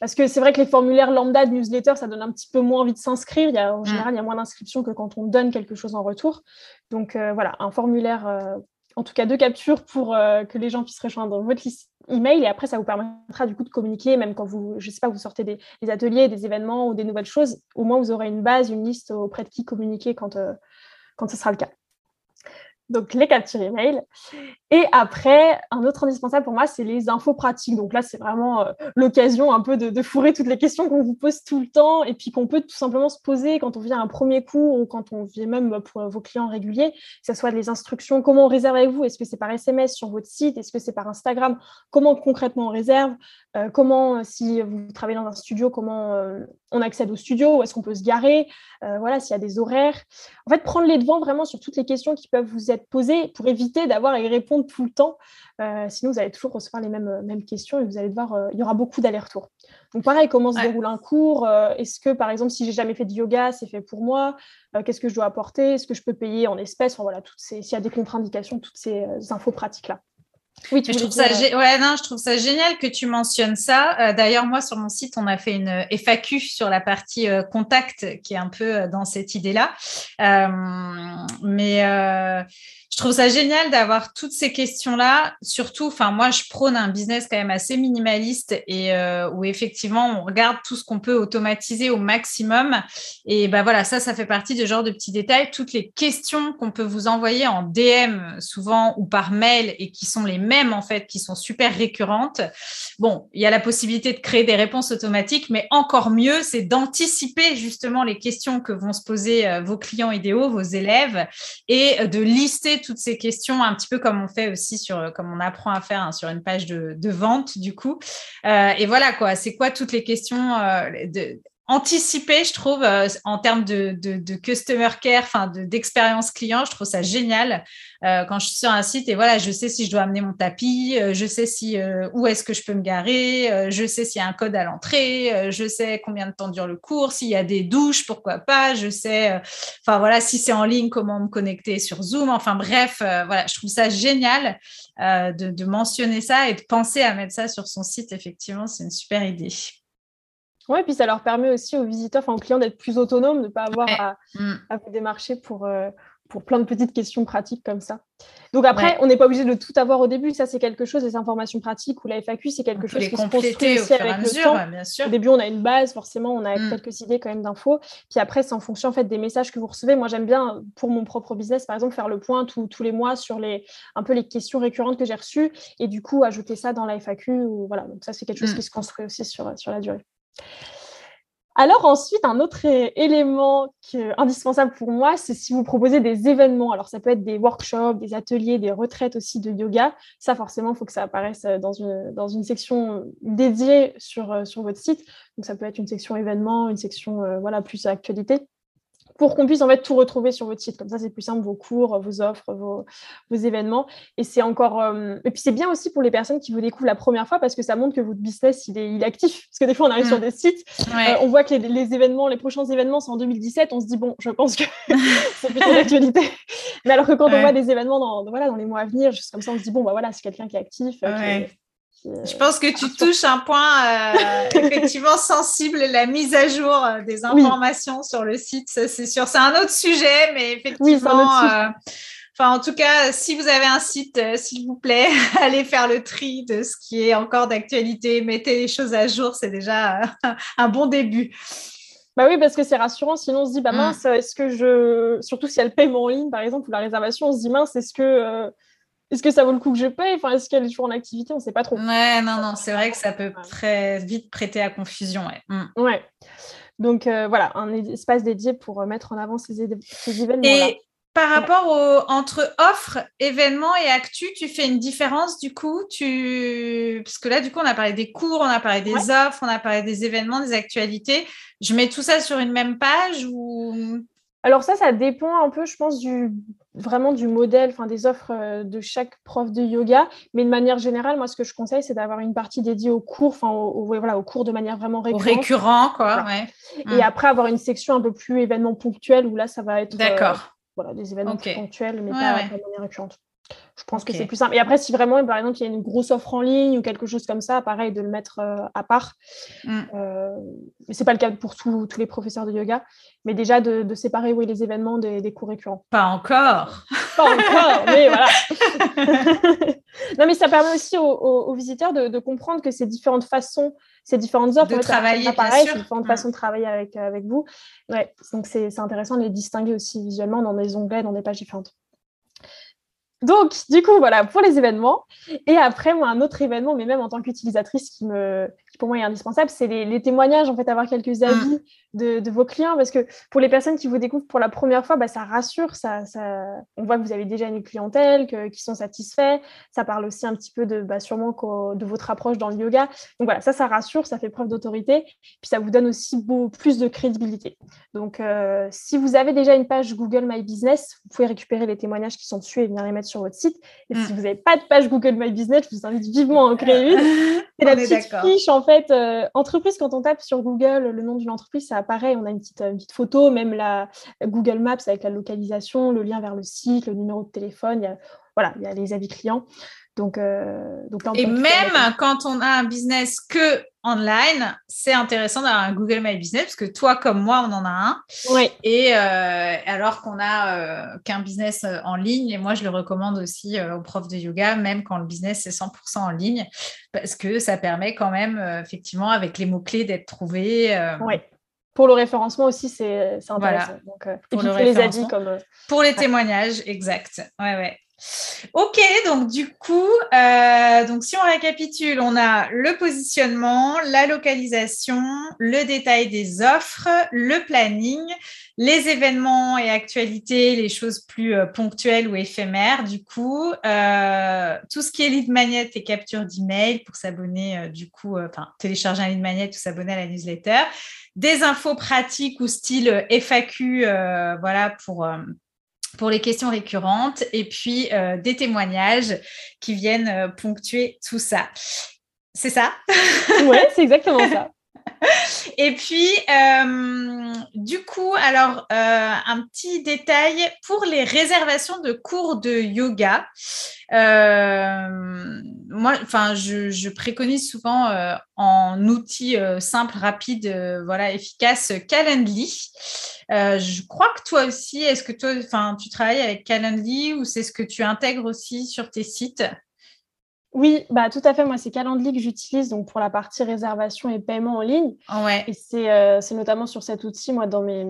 Parce que c'est vrai que les formulaires lambda de newsletter, ça donne un petit peu moins envie de s'inscrire. en mm. général, il y a moins d'inscriptions que quand on donne quelque chose en retour. Donc euh, voilà, un formulaire, euh, en tout cas de capture pour que les gens puissent rejoindre votre liste email et après ça vous permettra du coup de communiquer même quand vous je sais pas vous sortez des, ateliers des événements ou des nouvelles choses au moins vous aurez une base une liste auprès de qui communiquer quand euh, quand ce sera le cas donc les captures email. Et après, un autre indispensable pour moi, c'est les infos pratiques. Donc là, c'est vraiment euh, l'occasion un peu de, fourrer toutes les questions qu'on vous pose tout le temps et puis qu'on peut tout simplement se poser quand on vient un premier cours ou quand on vient même pour vos clients réguliers, que ce soit les instructions, comment on réserve avec vous, est-ce que c'est par SMS sur votre site, est-ce que c'est par Instagram, comment concrètement on réserve, euh, comment, euh, si vous travaillez dans un studio, comment on accède au studio, où est-ce qu'on peut se garer, voilà, s'il y a des horaires. En fait, prendre les devants vraiment sur toutes les questions qui peuvent vous être posées pour éviter d'avoir à y répondre tout le temps. Euh, sinon, vous allez toujours recevoir les mêmes, euh, mêmes questions et vous allez devoir, euh, il y aura beaucoup d'allers-retours. Donc, pareil, comment se déroule un cours Est-ce que, par exemple, si j'ai jamais fait de yoga, c'est fait pour moi Qu'est-ce que je dois apporter Est-ce que je peux payer en espèces enfin, voilà, toutes ces, S'il y a des contre-indications, toutes ces infos pratiques-là. Oui, je trouve, ça ouais, non, je trouve ça génial que tu mentionnes ça. D'ailleurs, moi, sur mon site, on a fait une FAQ sur la partie contact qui est un peu dans cette idée-là. mais je trouve ça génial d'avoir toutes ces questions-là. Surtout, enfin, moi, je prône un business quand même assez minimaliste et euh, où effectivement, on regarde tout ce qu'on peut automatiser au maximum. Et ben voilà, ça, ça fait partie de genre de petits détails. Toutes les questions qu'on peut vous envoyer en DM souvent ou par mail et qui sont les mêmes en fait, qui sont super récurrentes. Bon, il y a la possibilité de créer des réponses automatiques, mais encore mieux, c'est d'anticiper justement les questions que vont se poser euh, vos clients idéaux, vos élèves, et de lister toutes ces questions, un petit peu comme on fait aussi sur, comme on apprend à faire hein, sur une page de, vente, du coup. Euh, et voilà, quoi, c'est quoi toutes les questions euh, de, anticiper, je trouve, euh, en termes de, customer care, enfin d'expérience client, je trouve ça génial euh, quand je suis sur un site et voilà, je sais si je dois amener mon tapis, euh, je sais si où est-ce que je peux me garer, je sais s'il y a un code à l'entrée, je sais combien de temps dure le cours, s'il y a des douches, pourquoi pas, je sais, enfin voilà, si c'est en ligne, comment me connecter sur Zoom, enfin bref, voilà, je trouve ça génial de, de mentionner ça et de penser à mettre ça sur son site. Effectivement, c'est une super idée. Oui, puis ça leur permet aussi aux visiteurs, enfin aux clients d'être plus autonomes, de ne pas avoir à, mm. à, vous démarcher pour, euh, pour plein de petites questions pratiques comme ça. Donc après, on n'est pas obligé de tout avoir au début. Ça, c'est quelque chose, les informations pratiques ou la FAQ, c'est quelque chose qui se construit aussi avec le temps. Bien sûr. Au début, on a une base, forcément, on a mm. quelques idées quand même d'infos. Puis après, c'est en fonction en fait, des messages que vous recevez. Moi, j'aime bien, pour mon propre business, par exemple, faire le point tous les mois sur les, un peu les questions récurrentes que j'ai reçues et du coup, ajouter ça dans la FAQ. Ou, voilà. Donc ça, c'est quelque chose mm. qui se construit aussi sur, sur la durée. Alors ensuite, un autre élément indispensable pour moi, c'est si vous proposez des événements. Alors ça peut être des workshops, des ateliers, des retraites aussi de yoga. Ça, forcément, il faut que ça apparaisse dans une, dans une section dédiée sur, sur votre site. Donc ça peut être une section événements, une section euh, voilà, plus actualité pour qu'on puisse en fait tout retrouver sur votre site. Comme ça, c'est plus simple, vos cours, vos offres, vos, événements. Et c'est encore. Euh, et puis c'est bien aussi pour les personnes qui vous découvrent la première fois parce que ça montre que votre business il est, il est actif. Parce que des fois, on arrive sur mm. des sites, euh, on voit que les, événements, les prochains événements, c'est en 2017. On se dit bon, je pense que c'est plutôt l'actualité. Mais alors que quand on voit des événements dans, voilà, dans les mois à venir, juste comme ça, on se dit bon, bah voilà, c'est quelqu'un qui est actif. Euh, je pense que tu touches un point euh, effectivement sensible, la mise à jour euh, des informations sur le site, c'est sûr. C'est un autre sujet, mais effectivement, euh, enfin en tout cas, si vous avez un site, s'il vous plaît, allez faire le tri de ce qui est encore d'actualité, mettez les choses à jour, c'est déjà un bon début. Bah oui, parce que c'est rassurant. Sinon, on se dit, bah mm. mince, est-ce que je. Surtout si elle le paiement en ligne, par exemple, ou la réservation, on se dit, mince, est-ce que est-ce que ça vaut le coup que je paye? Enfin, Est-ce qu'elle est toujours en activité? On ne sait pas trop. Ouais, non, non, c'est vrai que ça peut très vite prêter à confusion. Ouais. Mm. ouais. Donc euh, voilà, un espace dédié pour euh, mettre en avant ces, événements-là. Et par rapport au, entre offres, événements et actu, tu fais une différence du coup? Tu... Parce que là, du coup, on a parlé des cours, on a parlé des offres, on a parlé des événements, des actualités. Je mets tout ça sur une même page ou? Alors ça, ça dépend un peu, je pense, du, vraiment du modèle, enfin des offres euh, de chaque prof de yoga. Mais de manière générale, moi, ce que je conseille, c'est d'avoir une partie dédiée aux cours, enfin, au, voilà, aux cours de manière vraiment récurrente. récurrent, quoi, Et mm. après, avoir une section un peu plus événements ponctuels, où là, ça va être... D'accord. Euh, voilà, des événements ponctuels, mais pas, de manière récurrente. Je pense que c'est plus simple. Et après, si vraiment, par exemple, il y a une grosse offre en ligne ou quelque chose comme ça, pareil, de le mettre euh, à part. Mm. Euh, mais ce n'est pas le cas pour tous les professeurs de yoga. Mais déjà, de, séparer oui, les événements des, cours récurrents. Pas encore. Pas encore, mais voilà. non, mais ça permet aussi aux, visiteurs de, comprendre que ces différentes façons, ces différentes offres, de travailler, pareil, c'est différentes mm. façons de travailler avec, avec vous. Ouais, donc c'est intéressant de les distinguer aussi visuellement dans des onglets, dans des pages différentes. Donc, du coup, voilà, pour les événements. Et après, moi, un autre événement, mais même en tant qu'utilisatrice qui, me, pour moi est indispensable, c'est les, témoignages, en fait, avoir quelques mm. avis de, vos clients. Parce que pour les personnes qui vous découvrent pour la première fois, bah, ça rassure. Ça, ça... On voit que vous avez déjà une clientèle, que, qui sont satisfaits. Ça parle aussi un petit peu de, bah, sûrement de votre approche dans le yoga. Donc voilà, ça, ça rassure, ça fait preuve d'autorité. Puis ça vous donne aussi beaucoup plus de crédibilité. Donc, euh, si vous avez déjà une page Google My Business, vous pouvez récupérer les témoignages qui sont dessus et venir les mettre sur votre site. Et si mm. vous n'avez pas de page Google My Business, je vous invite vivement à en créer une. C'est la petite fiche, en fait, euh, entreprise, quand on tape sur Google le nom d'une entreprise, ça apparaît. On a une petite, une petite photo, même la Google Maps avec la localisation, le lien vers le site, le numéro de téléphone. Il y a, voilà, il y a les avis clients. Donc, euh, donc Et même quand on a un business que online, c'est intéressant d'avoir un Google My Business parce que toi comme moi, on en a un. Oui. Et euh, alors qu'on a euh, qu'un business en ligne, et moi je le recommande aussi aux profs de yoga, même quand le business est 100% en ligne, parce que ça permet quand même effectivement avec les mots-clés d'être trouvé. Oui. Pour le référencement aussi, c'est intéressant. Donc, pour les avis comme. Pour les témoignages, exact. Ouais, ouais. Ok, donc du coup, euh, donc si on récapitule, on a le positionnement, la localisation, le détail des offres, le planning, les événements et actualités, les choses plus euh, ponctuelles ou éphémères. Du coup, euh, tout ce qui est lead magnet et capture d'email pour s'abonner, du coup, enfin télécharger un lead magnet ou s'abonner à la newsletter, des infos pratiques ou style FAQ, voilà pour pour les questions récurrentes et puis euh, des témoignages qui viennent euh, ponctuer tout ça. C'est ça? Oui, c'est exactement ça. Et puis, euh, du coup, alors, euh, un petit détail pour les réservations de cours de yoga. Euh, moi, enfin, je, préconise souvent en outil simple, rapide, voilà, efficace, Calendly. je crois que toi aussi, est-ce que toi, enfin, tu travailles avec Calendly ou c'est ce que tu intègres aussi sur tes sites? Oui, bah, tout à fait. Moi, c'est Calendly que j'utilise donc pour la partie réservation et paiement en ligne. Ouais. Et c'est euh, notamment sur cet outil, moi, dans mes,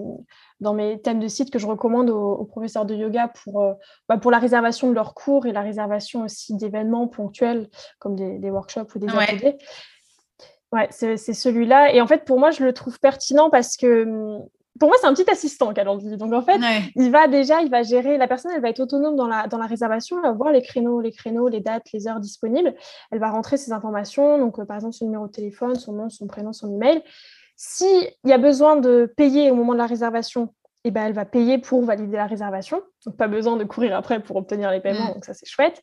dans mes thèmes de site que je recommande aux, professeurs de yoga pour, euh, bah, pour la réservation de leurs cours et la réservation aussi d'événements ponctuels comme des, workshops ou des ateliers. Ouais, c'est celui-là. Et en fait, pour moi, je le trouve pertinent parce que hum, pour moi, c'est un petit assistant Calendly. Donc, en fait, il va déjà, il va gérer, la personne, elle va être autonome dans la, dans la réservation, elle va voir les créneaux, les créneaux, les dates, les heures disponibles. Elle va rentrer ses informations, donc euh, par exemple son numéro de téléphone, son nom, son prénom, son email. S'il y a besoin de payer au moment de la réservation, eh ben, elle va payer pour valider la réservation. Donc, pas besoin de courir après pour obtenir les paiements. Mm. Donc, ça, c'est chouette.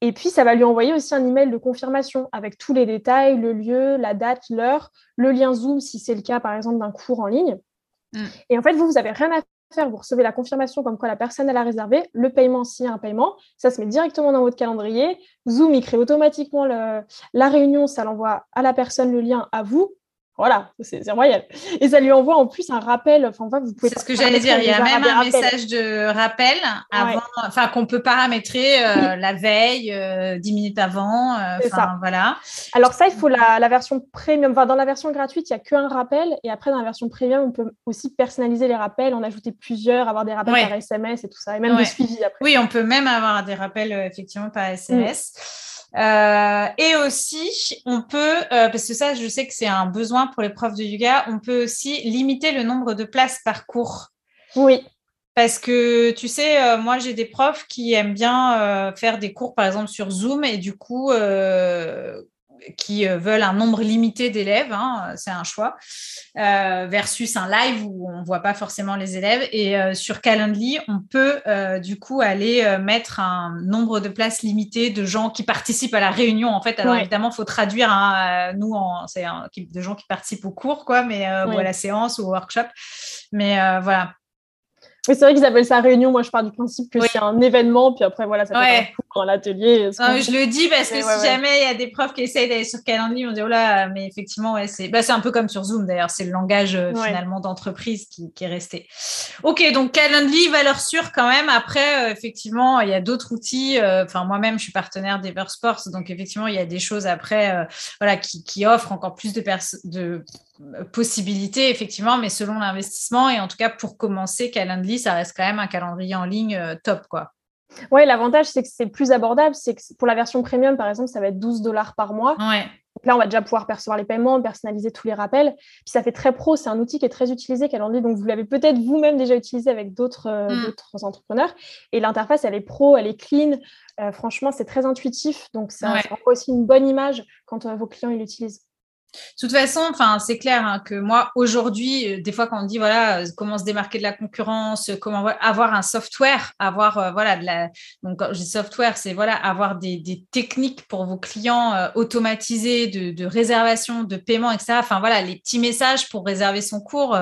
Et puis, ça va lui envoyer aussi un email de confirmation avec tous les détails, le lieu, la date, l'heure, le lien Zoom si c'est le cas, par exemple, d'un cours en ligne. Mm. Et en fait, vous, vous n'avez rien à faire. Vous recevez la confirmation comme quoi la personne elle a réservé, le paiement s'il y a un paiement, ça se met directement dans votre calendrier. Zoom, il crée automatiquement la réunion, ça l'envoie à la personne le lien à vous. Voilà, c'est royal. Et ça lui envoie en plus un rappel. Enfin, vous pouvez. C'est ce que j'allais dire. Il y a même un message de rappel avant, enfin qu'on peut paramétrer euh, la veille, euh, dix minutes avant. Euh, ça. Voilà. Alors ça, il faut la, version premium. Enfin, dans la version gratuite, il n'y a qu'un rappel. Et après, dans la version premium, on peut aussi personnaliser les rappels, en ajouter plusieurs, avoir des rappels par SMS et tout ça, et même des suivis après. Oui, on peut même avoir des rappels effectivement par SMS. Euh, et aussi, on peut, euh, parce que ça, je sais que c'est un besoin pour les profs de yoga, on peut aussi limiter le nombre de places par cours. Oui. Parce que tu sais, euh, moi j'ai des profs qui aiment bien faire des cours par exemple sur Zoom et du coup, qui euh, veulent un nombre limité d'élèves, hein, c'est un choix, euh, versus un live où on ne voit pas forcément les élèves. Et euh, sur Calendly, on peut du coup aller mettre un nombre de places limitées de gens qui participent à la réunion. En fait, alors évidemment, il faut traduire, nous, c'est un de gens qui participent au cours, quoi, mais ou à la séance ou au workshop. Mais voilà, oui, c'est vrai qu'ils appellent ça réunion. Moi, je pars du principe que c'est un événement, puis après, voilà, ça fait un coup dans l'atelier. Je le dis parce que si jamais il y a des profs qui essayent d'aller sur Calendly, on dit, oh là, mais effectivement, ouais, c'est bah, un peu comme sur Zoom d'ailleurs. C'est le langage euh, finalement d'entreprise qui, qui, est resté. Ok, donc Calendly, valeur sûre quand même. Après, euh, effectivement, il y a d'autres outils. Euh, enfin, moi-même, je suis partenaire d'Eversports, donc effectivement, il y a des choses après voilà, qui, qui, offrent encore plus de, de possibilités, effectivement, mais selon l'investissement. Et en tout cas, pour commencer, Calendly, ça reste quand même un calendrier en ligne euh, top, quoi. Oui, l'avantage, c'est que c'est plus abordable. C'est que pour la version premium, par exemple, ça va être 12 dollars par mois. Ouais. Donc là, on va déjà pouvoir percevoir les paiements, personnaliser tous les rappels. Puis ça fait très pro, c'est un outil qui est très utilisé, Calendly. Donc vous l'avez peut-être vous-même déjà utilisé avec d'autres euh, mm. entrepreneurs. Et l'interface, elle est pro, elle est clean. Euh, franchement, c'est très intuitif. Donc ça, ouais. aussi une bonne image quand euh, vos clients l'utilisent. De toute façon, c'est clair hein, que moi, aujourd'hui, euh, des fois, quand on dit voilà, euh, comment se démarquer de la concurrence, euh, comment avoir un software, avoir voilà, de la, donc quand software, c'est voilà, avoir des, techniques pour vos clients automatisées de, réservation, de paiement, etc. Enfin voilà, les petits messages pour réserver son cours,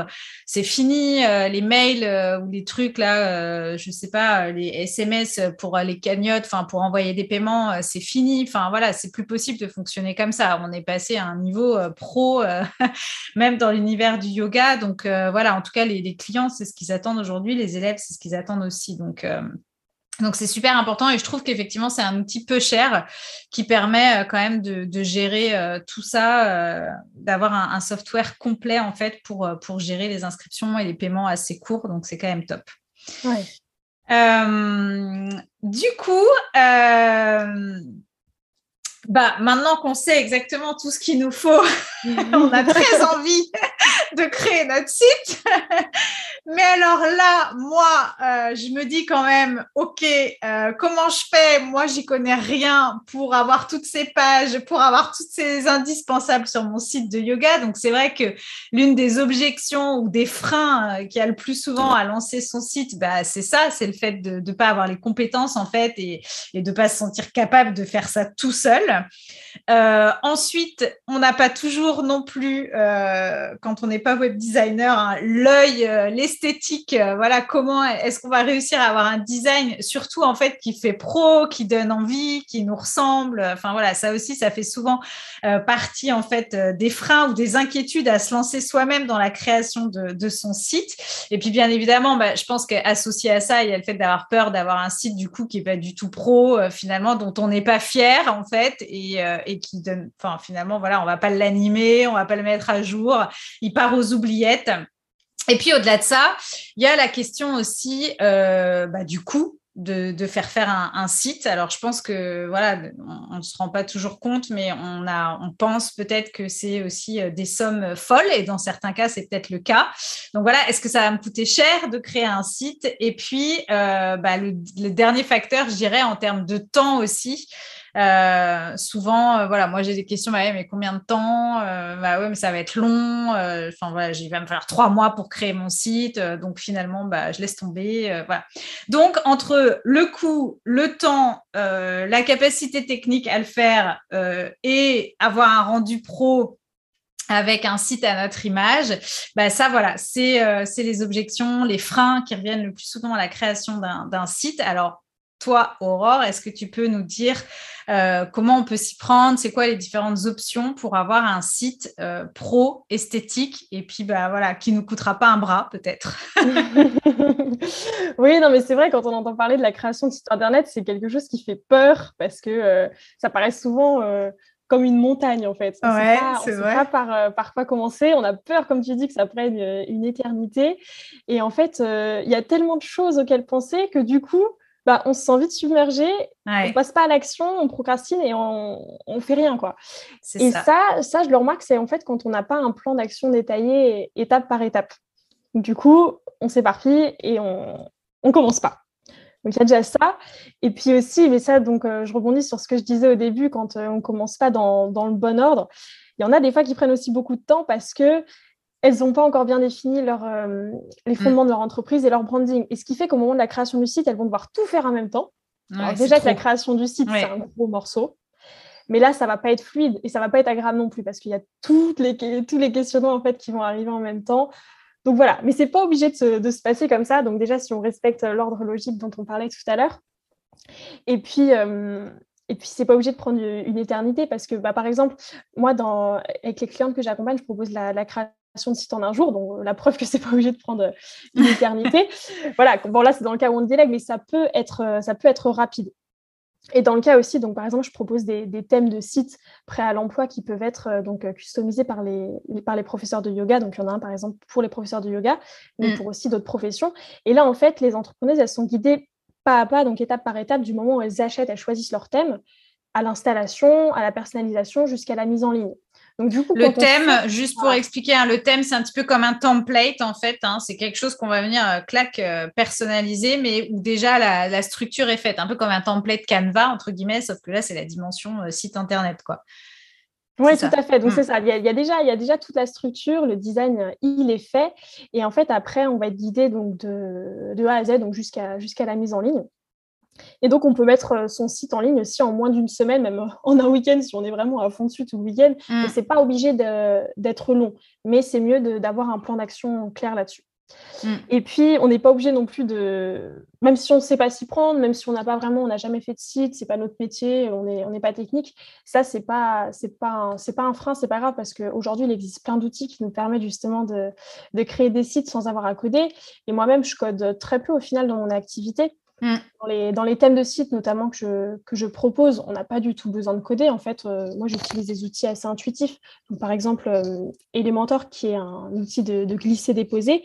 c'est fini. Les mails ou les trucs là, je sais pas, les SMS pour les cagnottes, enfin pour envoyer des paiements, c'est fini. Enfin voilà, c'est plus possible de fonctionner comme ça. On est passé à un niveau pro, euh, même dans l'univers du yoga. Donc euh, voilà, en tout cas, les, clients, c'est ce qu'ils attendent aujourd'hui, les élèves, c'est ce qu'ils attendent aussi. Donc donc c'est super important et je trouve qu'effectivement c'est un outil peu cher qui permet quand même de, gérer tout ça, d'avoir un, software complet en fait pour, pour gérer les inscriptions et les paiements assez courts. Donc c'est quand même top. du coup, bah, maintenant qu'on sait exactement tout ce qu'il nous faut, on a très envie de créer notre site. Mais alors là, moi, euh, je me dis quand même, OK, euh, comment je fais? Moi, j'y connais rien pour avoir toutes ces pages, pour avoir toutes ces indispensables sur mon site de yoga. Donc, c'est vrai que l'une des objections ou des freins euh, qui a le plus souvent à lancer son site, bah, c'est ça, c'est le fait de ne pas avoir les compétences, en fait, et, et de ne pas se sentir capable de faire ça tout seul. Euh, ensuite, on n'a pas toujours non plus, euh, quand on n'est pas web designer, hein, l'œil, euh, l'esthétique. Voilà, comment est-ce qu'on va réussir à avoir un design, surtout en fait qui fait pro, qui donne envie, qui nous ressemble. Enfin voilà, ça aussi, ça fait souvent partie en fait des freins ou des inquiétudes à se lancer soi-même dans la création de, de, son site. Et puis bien évidemment, bah, je pense qu'associé à ça, il y a le fait d'avoir peur d'avoir un site du coup qui est pas du tout pro finalement, dont on n'est pas fier en fait et, euh, et qui donne, finalement voilà, on va pas l'animer, on va pas le mettre à jour, il part aux oubliettes. Et puis au-delà de ça, il y a la question aussi euh, bah, du coût de, faire faire un, site. Alors, je pense que voilà, on ne se rend pas toujours compte, mais on, a, on pense peut-être que c'est aussi euh, des sommes folles, et dans certains cas, c'est peut-être le cas. Donc voilà, est-ce que ça va me coûter cher de créer un site? Et puis, euh, bah, le, dernier facteur, je dirais, en termes de temps aussi. Euh, souvent, voilà, moi j'ai des questions, bah, mais combien de temps? Bah ouais, mais ça va être long. Enfin voilà, il va me falloir trois mois pour créer mon site. donc finalement, bah, je laisse tomber. voilà. Donc entre le coût, le temps, la capacité technique à le faire et avoir un rendu pro avec un site à notre image, bah ça voilà, c'est euh, les objections, les freins qui reviennent le plus souvent à la création d'un site. Alors toi, Aurore, est-ce que tu peux nous dire euh, comment on peut s'y prendre? C'est quoi les différentes options pour avoir un site euh, pro, esthétique, et puis bah, voilà, qui ne nous coûtera pas un bras peut-être? Oui, non, mais c'est vrai, quand on entend parler de la création de site Internet, c'est quelque chose qui fait peur parce que euh, ça paraît souvent comme une montagne en fait. On ouais, ne sait pas par, euh, par, quoi commencer. On a peur, comme tu dis, que ça prenne une éternité. Et en fait, il y a tellement de choses auxquelles penser que du coup, bah, on se sent vite submergé, ouais. on passe pas à l'action, on procrastine et on, on fait rien quoi. Et ça. ça. ça, je le remarque, c'est en fait quand on n'a pas un plan d'action détaillé étape par étape. Du coup, on s'éparpille et on on commence pas. Donc il y a déjà ça. Et puis aussi, mais ça, donc euh, je rebondis sur ce que je disais au début quand euh, on commence pas dans, dans, le bon ordre. Il y en a des fois qui prennent aussi beaucoup de temps parce que elles n'ont pas encore bien défini leur, euh, les mm. fondements de leur entreprise et leur branding. Et ce qui fait qu'au moment de la création du site, elles vont devoir tout faire en même temps. Ouais, Alors déjà que la création du site, ouais. c'est un gros morceau. Mais là, ça va pas être fluide et ça va pas être agréable non plus parce qu'il y a toutes les, tous les questionnements en fait qui vont arriver en même temps. Donc voilà, mais c'est pas obligé de se, de se, passer comme ça. Donc déjà, si on respecte l'ordre logique dont on parlait tout à l'heure. Et puis, euh, et puis, c'est pas obligé de prendre une éternité parce que, bah, par exemple, moi, dans, avec les clientes que j'accompagne, je propose la, la création de site en un jour, donc la preuve que c'est pas obligé de prendre une éternité. voilà, bon là c'est dans le cas où on délègue, mais ça peut être, ça peut être rapide. Et dans le cas aussi, donc par exemple, je propose des, des thèmes de sites prêts à l'emploi qui peuvent être euh, donc customisés par les, par les professeurs de yoga. Donc il y en a un par exemple pour les professeurs de yoga, mais mm. pour aussi d'autres professions. Et là en fait, les entrepreneuses elles sont guidées pas à pas, donc étape par étape, du moment où elles achètent, elles choisissent leur thème, à l'installation, à la personnalisation, jusqu'à la mise en ligne. Donc, du coup, le thème, juste pour expliquer, hein, le thème, c'est un petit peu comme un template, en fait. Hein. c'est quelque chose qu'on va venir, euh, clac, euh, personnaliser, mais où déjà la, structure est faite, un peu comme un template Canva, entre guillemets, sauf que là, c'est la dimension euh, site Internet, quoi. Oui, tout à fait. Donc, mm. c'est ça. Il y, a, déjà, il y a déjà toute la structure, le design, il est fait. Et en fait, après, on va être guidé donc, de, de A à Z, donc jusqu'à jusqu'à la mise en ligne. Et donc, on peut mettre euh, son site en ligne aussi en moins d'une semaine, même en un week-end, si on est vraiment à fond dessus tout le week-end. Mm. Et ce n'est pas obligé d'être long, mais c'est mieux d'avoir un plan d'action clair là-dessus. Mm. Et puis, on n'est pas obligé non plus de, même si on ne sait pas s'y prendre, même si on n'a pas vraiment, on n'a jamais fait de site, c'est pas notre métier, on n'est on pas technique, ça, c'est pas, c'est pas, un, pas un frein, c'est pas grave parce qu'aujourd'hui, il existe plein d'outils qui nous permettent justement de, de, créer des sites sans avoir à coder. Et moi-même, je code très peu au final dans mon activité. Mm. Dans, les, thèmes de site, notamment que je, propose, on n'a pas du tout besoin de coder. En fait, euh, moi, j'utilise des outils assez intuitifs. par exemple, euh, Elementor, qui est un outil de glisser-déposer.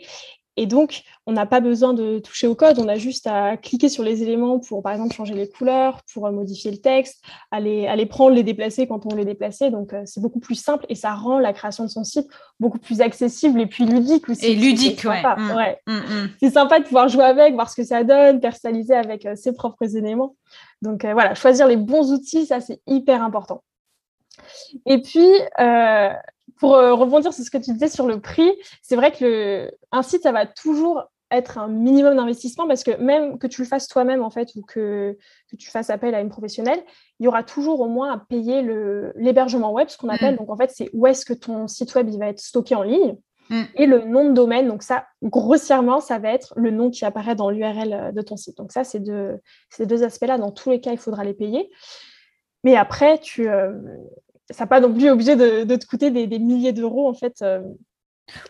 Et donc, on n'a pas besoin de toucher au code, on a juste à cliquer sur les éléments pour, par exemple, changer les couleurs, pour euh, modifier le texte, aller, aller prendre, les déplacer quand on les déplacer. Donc, euh, c'est beaucoup plus simple et ça rend la création de son site beaucoup plus accessible et puis ludique aussi. Et ludique, ouais. Mmh. Mmh, mmh. C'est sympa de pouvoir jouer avec, voir ce que ça donne, personnaliser avec euh, ses propres éléments. Donc, voilà, choisir les bons outils, ça, c'est hyper important. Et puis, pour euh, rebondir sur ce que tu disais sur le prix, c'est vrai que le, un site, ça va toujours être un minimum d'investissement parce que même que tu le fasses toi-même en fait ou que, que, tu fasses appel à une professionnelle, il y aura toujours au moins à payer l'hébergement web, ce qu'on appelle. Mm. Donc en fait, c'est où est-ce que ton site web il va être stocké en ligne mm. et le nom de domaine. Donc ça, grossièrement, ça va être le nom qui apparaît dans l'URL de ton site. Donc ça, c'est deux, ces deux aspects-là. Dans tous les cas, il faudra les payer. Mais après, tu, euh, ça n'a pas non plus obligé de, te coûter des, milliers d'euros en fait. Euh,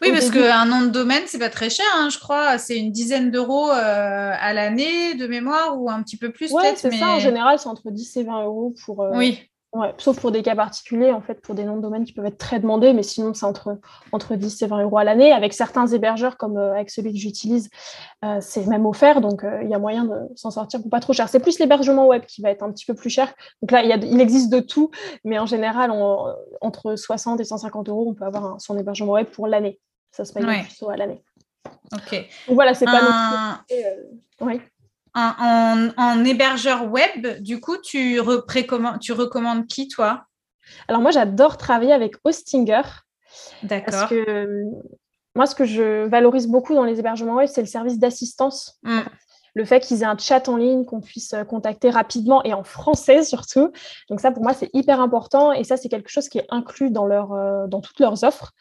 oui, parce qu'un nom de domaine, c'est pas très cher, hein, je crois. C'est une dizaine d'euros euh, à l'année de mémoire ou un petit peu plus ouais, c'est ça. En général, c'est entre 10 et 20 euros pour, euh, oui sauf pour des cas particuliers, en fait, pour des noms de domaine qui peuvent être très demandés, mais sinon, c'est entre, entre 10 et 20 euros à l'année. Avec certains hébergeurs, comme euh, avec celui que j'utilise, euh, c'est même offert, donc euh, il y a moyen de s'en sortir pour pas trop cher. C'est plus l'hébergement web qui va être un petit peu plus cher. Donc là, il, existe de tout, mais en général, entre 60 et 150 euros, on peut avoir son hébergement web pour l'année. Ça se paye plutôt à l'année. Ok. Donc voilà, c'est pas non en, hébergeur web, du coup, tu, tu recommandes qui, toi? Alors, moi, j'adore travailler avec Hostinger. D'accord. Parce que moi, ce que je valorise beaucoup dans les hébergements web, c'est le service d'assistance. Mm le fait qu'ils aient un chat en ligne qu'on puisse euh, contacter rapidement et en français surtout. Donc ça, pour moi, c'est hyper important et ça, c'est quelque chose qui est inclus dans, leur, euh, dans toutes leurs offres.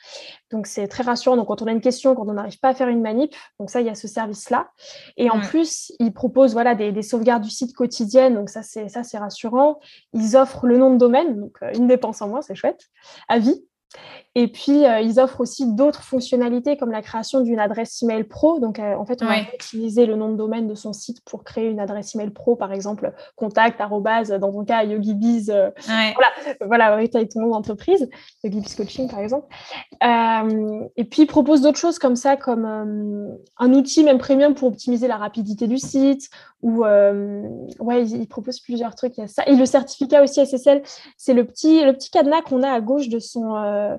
Donc c'est très rassurant. Donc quand on a une question, quand on n'arrive pas à faire une manip, donc ça, il y a ce service-là. Et en plus, ils proposent voilà, des, sauvegardes du site quotidiennes. Donc ça, c'est ça, c'est rassurant. Ils offrent le nom de domaine, donc euh, une dépense en moins, c'est chouette, à vie. Et puis, euh, ils offrent aussi d'autres fonctionnalités comme la création d'une adresse email pro. Donc, euh, en fait, on va utiliser le nom de domaine de son site pour créer une adresse email pro, par exemple, contact, arrobase, dans ton cas, YogiBiz. Euh, voilà, voilà avec ton nom d'entreprise, YogiBiz Coaching, par exemple. et puis, ils proposent d'autres choses comme ça, comme un outil même premium pour optimiser la rapidité du site. Ou, ouais, ils, proposent plusieurs trucs. Il y a ça. Et le certificat aussi SSL, c'est le petit, le petit cadenas qu'on a à gauche de son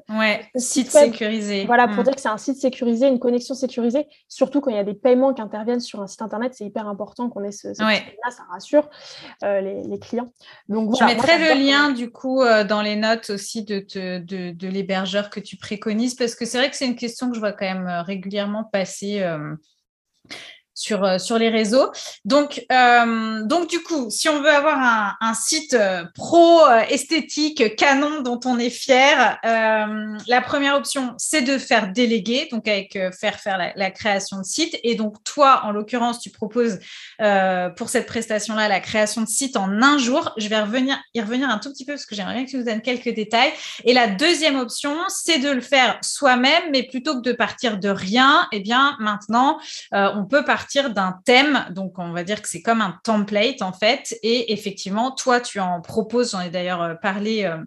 Ouais, site sécurisé. Voilà, pour mm. dire que c'est un site sécurisé, une connexion sécurisée, surtout quand il y a des paiements qui interviennent sur un site internet, c'est hyper important qu'on ait ce, ce là ça rassure euh, les, clients. Donc, Je mettrai le lien du coup euh, dans les notes aussi de, de, de, l'hébergeur que tu préconises, parce que c'est vrai que c'est une question que je vois quand même euh, régulièrement passer euh, sur les réseaux. Donc, euh, donc, du coup, si on veut avoir un, site euh, pro, esthétique, canon, dont on est fier, la première option, c'est de faire déléguer, donc avec faire faire la, la, création de site. Et donc, toi, en l'occurrence, tu proposes pour cette prestation-là la création de site en un jour. Je vais revenir, y revenir un tout petit peu parce que j'aimerais bien que tu nous donnes quelques détails. Et la deuxième option, c'est de le faire soi-même, mais plutôt que de partir de rien, eh bien, maintenant, on peut partir d'un thème. Donc, on va dire que c'est comme un template, en fait. Et effectivement, toi, tu en proposes, j'en ai d'ailleurs euh, parlé. Euh,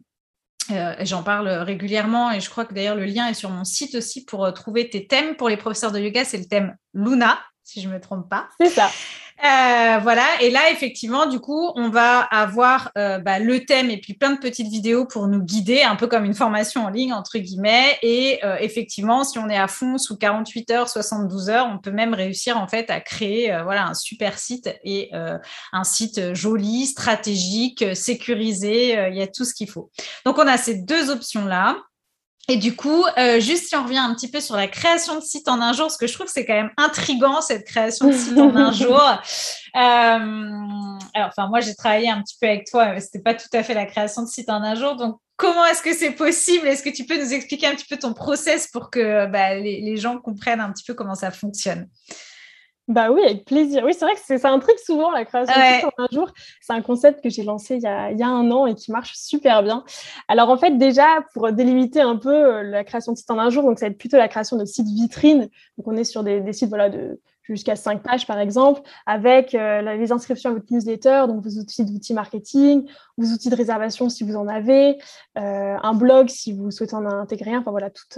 euh, j'en parle régulièrement et je crois que d'ailleurs le lien est sur mon site aussi pour trouver tes thèmes. Pour les professeurs de yoga, c'est le thème Luna, si je ne me trompe pas. C'est ça. Euh, voilà, et là, effectivement, du coup, on va avoir euh, bah, le thème et puis plein de petites vidéos pour nous guider, un peu comme une formation en ligne, entre guillemets. Et euh, effectivement, si on est à fond sous 48 heures, 72 heures, on peut même réussir en fait à créer voilà, un super site et un site joli, stratégique, sécurisé. Il y a tout ce qu'il faut. Donc, on a ces deux options-là. Et du coup, euh, juste si on revient un petit peu sur la création de site en un jour, parce que je trouve que c'est quand même intrigant cette création de site en un jour. Euh, alors, enfin, moi, j'ai travaillé un petit peu avec toi, mais c'était pas tout à fait la création de site en un jour. Donc, comment est-ce que c'est possible? Est-ce que tu peux nous expliquer un petit peu ton process pour que bah, les, gens comprennent un petit peu comment ça fonctionne? Bah oui, avec plaisir. Oui, c'est vrai que c'est un truc souvent, la création de site en un jour. C'est un concept que j'ai lancé il y, a, il y, a, un an et qui marche super bien. Alors en fait, déjà, pour délimiter un peu euh, la création de site en un jour, donc ça va être plutôt la création de sites vitrines. Donc on est sur des, des sites voilà, de jusqu'à 5 pages par exemple, avec euh, les inscriptions à votre newsletter, donc vos outils d'outils marketing, vos outils de réservation si vous en avez, euh, un blog si vous souhaitez en intégrer un, enfin voilà, toute,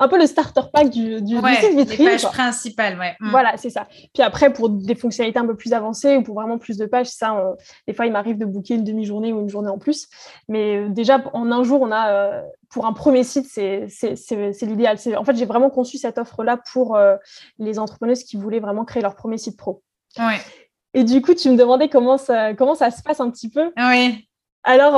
un peu le starter pack du, du, site vitrine. Les pages principales, ouais. Mm. Voilà, c'est ça. Puis après, pour des fonctionnalités un peu plus avancées ou pour vraiment plus de pages, ça, des fois, il m'arrive de booker une demi-journée ou une journée en plus. Mais euh, déjà, en un jour, on a, euh, pour un premier site, c'est l'idéal. En fait, j'ai vraiment conçu cette offre-là pour euh, les entrepreneuses qui voulaient vraiment créer leur premier site pro. Ouais. Et du coup, tu me demandais comment ça, comment ça se passe un petit peu. Oui. Alors,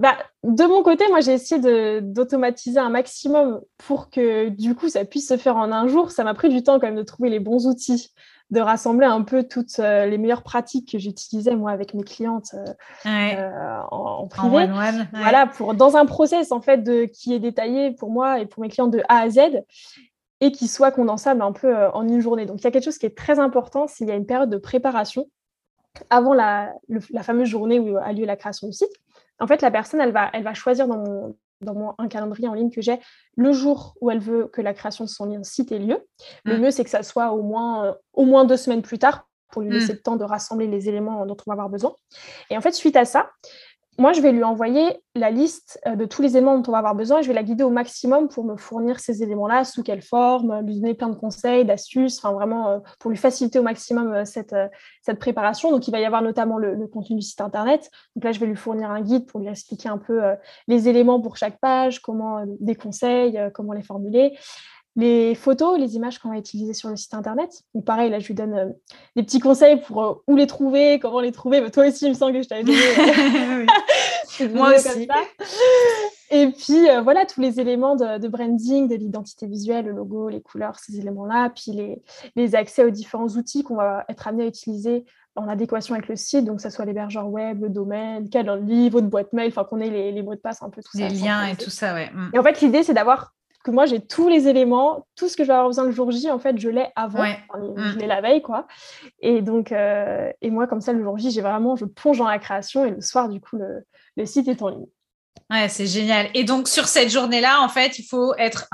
bah, de mon côté, moi, j'ai essayé d'automatiser un maximum pour que, du coup, ça puisse se faire en un jour. Ça m'a pris du temps quand même de trouver les bons outils, de rassembler un peu toutes euh, les meilleures pratiques que j'utilisais, moi, avec mes clientes euh, euh, en, privé. Voilà, pour, dans un process, en fait, de, qui est détaillé pour moi et pour mes clientes de A à Z et qui soit condensable un peu en une journée. Donc, il y a quelque chose qui est très important, s'il y a une période de préparation avant la, la fameuse journée où a lieu la création du site en fait, la personne, elle va, elle va choisir dans, mon, un calendrier en ligne que j'ai le jour où elle veut que la création de son site ait lieu. Le mm. mieux, c'est que ça soit au moins, euh, au moins deux semaines plus tard pour lui laisser mm. le temps de rassembler les éléments dont on va avoir besoin. Et en fait, suite à ça, moi, je vais lui envoyer la liste euh, de tous les éléments dont on va avoir besoin. Et je vais la guider au maximum pour me fournir ces éléments-là, sous quelle forme, lui donner plein de conseils, d'astuces, enfin vraiment euh, pour lui faciliter au maximum euh, cette, cette préparation. Donc, il va y avoir notamment le, contenu du site internet. Donc là, je vais lui fournir un guide pour lui expliquer un peu les éléments pour chaque page, comment des conseils, comment les formuler les photos, les images qu'on va utiliser sur le site internet. Donc pareil, là, je lui donne euh, des petits conseils pour euh, où les trouver, comment les trouver. Mais toi aussi, il me semble que je t'avais donné. Euh, Moi aussi. Et puis, voilà, tous les éléments de, branding, de l'identité visuelle, le logo, les couleurs, ces éléments-là. Puis les, les, accès aux différents outils qu'on va être amené à utiliser en adéquation avec le site, donc que ce soit l'hébergeur web, le domaine, calendrier, votre boîte mail, enfin qu'on ait les, les, mots de passe, un peu tout ça. Les liens et tout ça, ouais. Mm. Et en fait, l'idée, c'est d'avoir que moi, j'ai tous les éléments, tout ce que je vais avoir besoin le jour J, en fait, je l'ai avant, je mm. l'ai la veille, quoi. Et donc, euh, et moi, comme ça, le jour J, j'ai vraiment, je plonge dans la création et le soir, du coup, le, le site est en ligne. Ouais, c'est génial. Et donc, sur cette journée-là, en fait, il faut être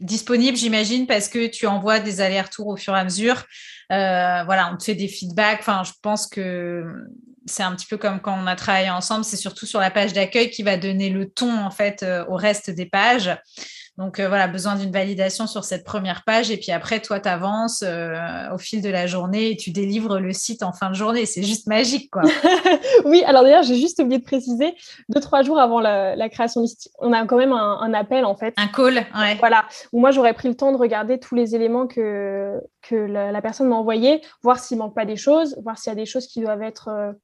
disponible, j'imagine, parce que tu envoies des allers-retours au fur et à mesure. Euh, voilà, on te fait des feedbacks. Enfin, je pense que c'est un petit peu comme quand on a travaillé ensemble. C'est surtout sur la page d'accueil qui va donner le ton, en fait, euh, au reste des pages. Donc euh, voilà, besoin d'une validation sur cette première page. Et puis après, toi, tu avances euh, au fil de la journée et tu délivres le site en fin de journée. C'est juste magique, quoi. oui, alors d'ailleurs, j'ai juste oublié de préciser, deux, trois jours avant la, création du site, on a quand même un, appel, en fait. Un call, ouais. Voilà, où moi, j'aurais pris le temps de regarder tous les éléments que, que la, personne m'a envoyés, voir s'il manque pas des choses, voir s'il y a des choses qui doivent être...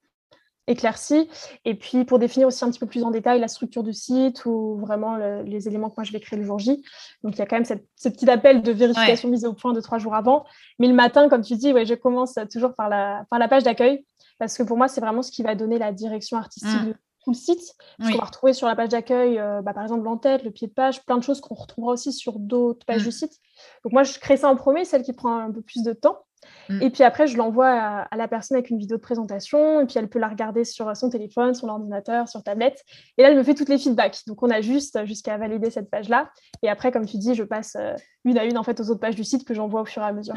Éclairci. Et puis pour définir aussi un petit peu plus en détail la structure du site ou vraiment les éléments que moi je vais créer le jour J. Donc il y a quand même ce petit appel de vérification mise au point de trois jours avant. Mais le matin, comme tu dis, ouais, je commence toujours par la, par la page d'accueil parce que pour moi, c'est vraiment ce qui va donner la direction artistique mmh. de tout le site. Ce qu'on va retrouver sur la page d'accueil, euh, bah, par exemple l'entête, le pied de page, plein de choses qu'on retrouvera aussi sur d'autres pages mmh. du site. Donc moi, je crée ça en premier, celle qui prend un peu plus de temps. Mm. Et puis après, je l'envoie à, la personne avec une vidéo de présentation, et puis elle peut la regarder sur son téléphone, son ordinateur, sur tablette. Et là, elle me fait toutes les feedbacks. Donc on a juste jusqu'à valider cette page-là. Et après, comme tu dis, je passe euh, une à une en fait aux autres pages du site que j'envoie au fur et à mesure.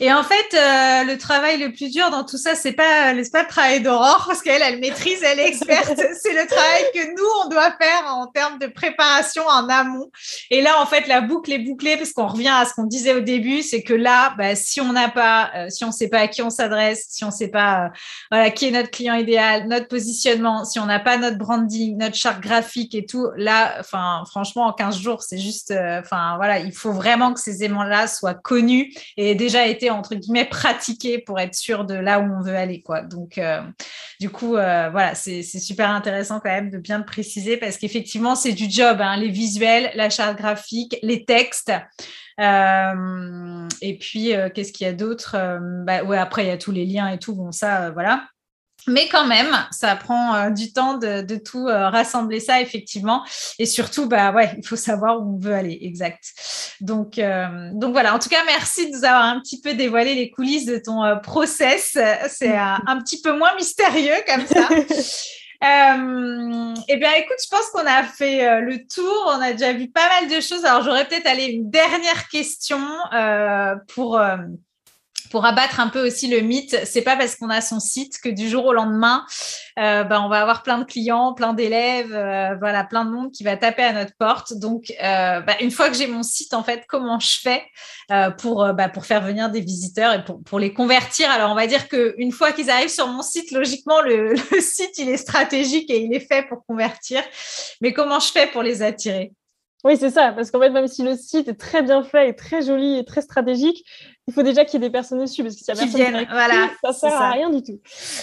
Et en fait, euh, le travail le plus dur dans tout ça, c'est pas, pas le travail d'Aurore, parce qu'elle, elle maîtrise, elle est experte. c'est le travail que nous, on doit faire en termes de préparation en amont. Et là, en fait, la boucle est bouclée, parce qu'on revient à ce qu'on disait au début, c'est que là, bah, si on n'a pas, euh, si on sait pas à qui on s'adresse, si on sait pas, euh, voilà, qui est notre client idéal, notre positionnement, si on n'a pas notre branding, notre charte graphique et tout, là, enfin, franchement, en 15 jours, c'est juste, enfin, voilà, il faut vraiment que ces aimants-là soient connus et déjà été entre guillemets pratiqués pour être sûr de là où on veut aller quoi. Donc euh, du coup euh, voilà c'est super intéressant quand même de bien préciser parce qu'effectivement c'est du job hein, les visuels, la charte graphique, les textes. Euh, et puis qu'est-ce qu'il y a d'autre? Bah, ouais après il y tous les liens et tout bon ça voilà. Mais quand même, ça prend euh, du temps de, tout euh, rassembler ça, effectivement. Et surtout, bah ouais, il faut savoir où on veut aller, exact. Donc, euh, donc voilà, en tout cas, merci de nous avoir un petit peu dévoilé les coulisses de ton process. C'est un petit peu moins mystérieux comme ça. eh bien, écoute, je pense qu'on a fait le tour. On a déjà vu pas mal de choses. Alors, j'aurais peut-être allé une dernière question pour pour abattre un peu aussi le mythe, c'est pas parce qu'on a son site que du jour au lendemain, euh, ben, on va avoir plein de clients, plein d'élèves, euh, voilà, plein de monde qui va taper à notre porte. Donc, euh, ben, une fois que j'ai mon site, en fait, comment je fais pour, ben, pour faire venir des visiteurs et pour, pour les convertir? Alors, on va dire qu'une fois qu'ils arrivent sur mon site, logiquement, le, le site, il est stratégique et il est fait pour convertir. Mais comment je fais pour les attirer? Oui, c'est ça, parce qu'en fait, même si le site est très bien fait et très joli et très stratégique, il faut déjà qu'il y ait des personnes dessus parce que si y a personne viennent, voilà, ça sert à rien du tout.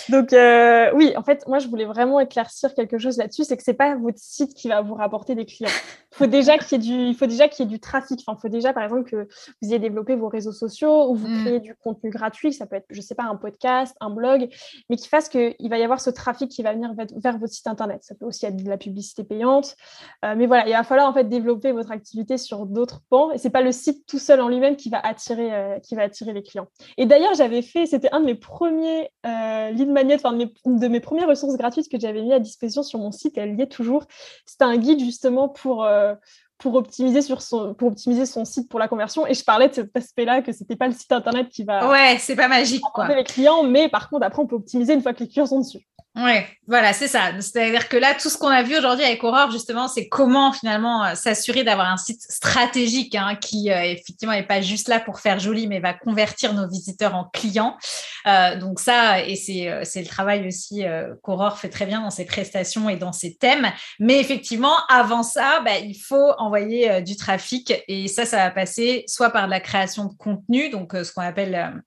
Donc euh, oui, en fait, moi je voulais vraiment éclaircir quelque chose là-dessus, c'est que c'est pas votre site qui va vous rapporter des clients. Il faut déjà qu'il y ait du, il faut déjà qu'il y ait du trafic. Enfin, il faut déjà par exemple que vous ayez développé vos réseaux sociaux ou vous mm. créez du contenu gratuit. Ça peut être, je sais pas, un podcast, un blog, mais qui fasse qu'il va y avoir ce trafic qui va venir vers, votre site internet. Ça peut aussi être de la publicité payante, euh, mais voilà, il va falloir en fait développer votre activité sur d'autres pans. Et c'est pas le site tout seul en lui-même qui va attirer, euh, qui va attirer les clients. Et d'ailleurs, j'avais fait, c'était un de mes premiers euh, lead magnets, enfin de mes, de mes, premières ressources gratuites que j'avais mis à disposition sur mon site, elle y est toujours. C'était un guide justement pour, euh, pour, optimiser sur son, pour optimiser son site pour la conversion. Et je parlais de cet aspect-là, que c'était pas le site internet qui va. Ouais, c'est pas magique. Quoi. les clients, mais par contre, après, on peut optimiser une fois que les clients sont dessus. Ouais, voilà, c'est ça. C'est-à-dire que là, tout ce qu'on a vu aujourd'hui avec Aurore, justement, c'est comment finalement euh, s'assurer d'avoir un site stratégique hein, qui euh, effectivement n'est pas juste là pour faire joli, mais va convertir nos visiteurs en clients. Euh, donc ça, et c'est le travail aussi qu'Aurore fait très bien dans ses prestations et dans ses thèmes. Mais effectivement, avant ça, bah, il faut envoyer du trafic et ça, ça va passer soit par de la création de contenu, donc ce qu'on appelle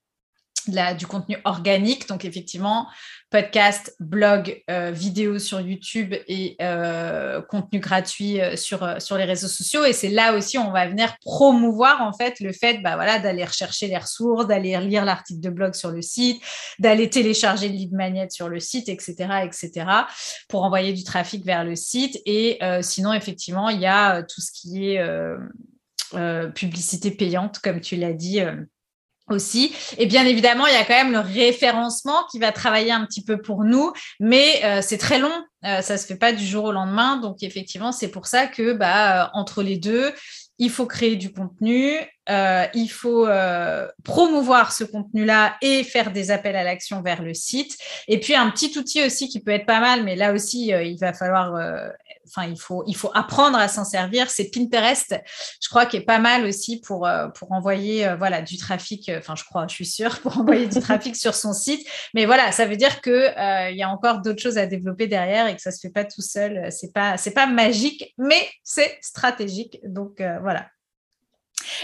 du contenu organique. Donc, effectivement, podcast, blog, euh, vidéo sur YouTube et euh, contenu gratuit euh, sur, les réseaux sociaux. Et c'est là aussi on va venir promouvoir en fait le fait bah, d'aller rechercher les ressources, d'aller lire l'article de blog sur le site, d'aller télécharger le lead magnet sur le site, etc., etc., pour envoyer du trafic vers le site. Et sinon, effectivement, il y a tout ce qui est publicité payante, comme tu l'as dit aussi. Et bien évidemment, il y a quand même le référencement qui va travailler un petit peu pour nous, mais euh, c'est très long. Euh, ça se fait pas du jour au lendemain. Donc effectivement, c'est pour ça que bah, euh, entre les deux, il faut créer du contenu, euh, il faut promouvoir ce contenu-là et faire des appels à l'action vers le site. Et puis un petit outil aussi qui peut être pas mal, mais là aussi il va falloir, enfin il faut, apprendre à s'en servir. C'est Pinterest, je crois, qui est pas mal aussi pour pour envoyer voilà du trafic. Enfin je crois, je suis sûre pour envoyer du trafic sur son site. Mais voilà, ça veut dire que il y a encore d'autres choses à développer derrière et que ça se fait pas tout seul. C'est pas c'est pas magique, mais c'est stratégique. Donc voilà.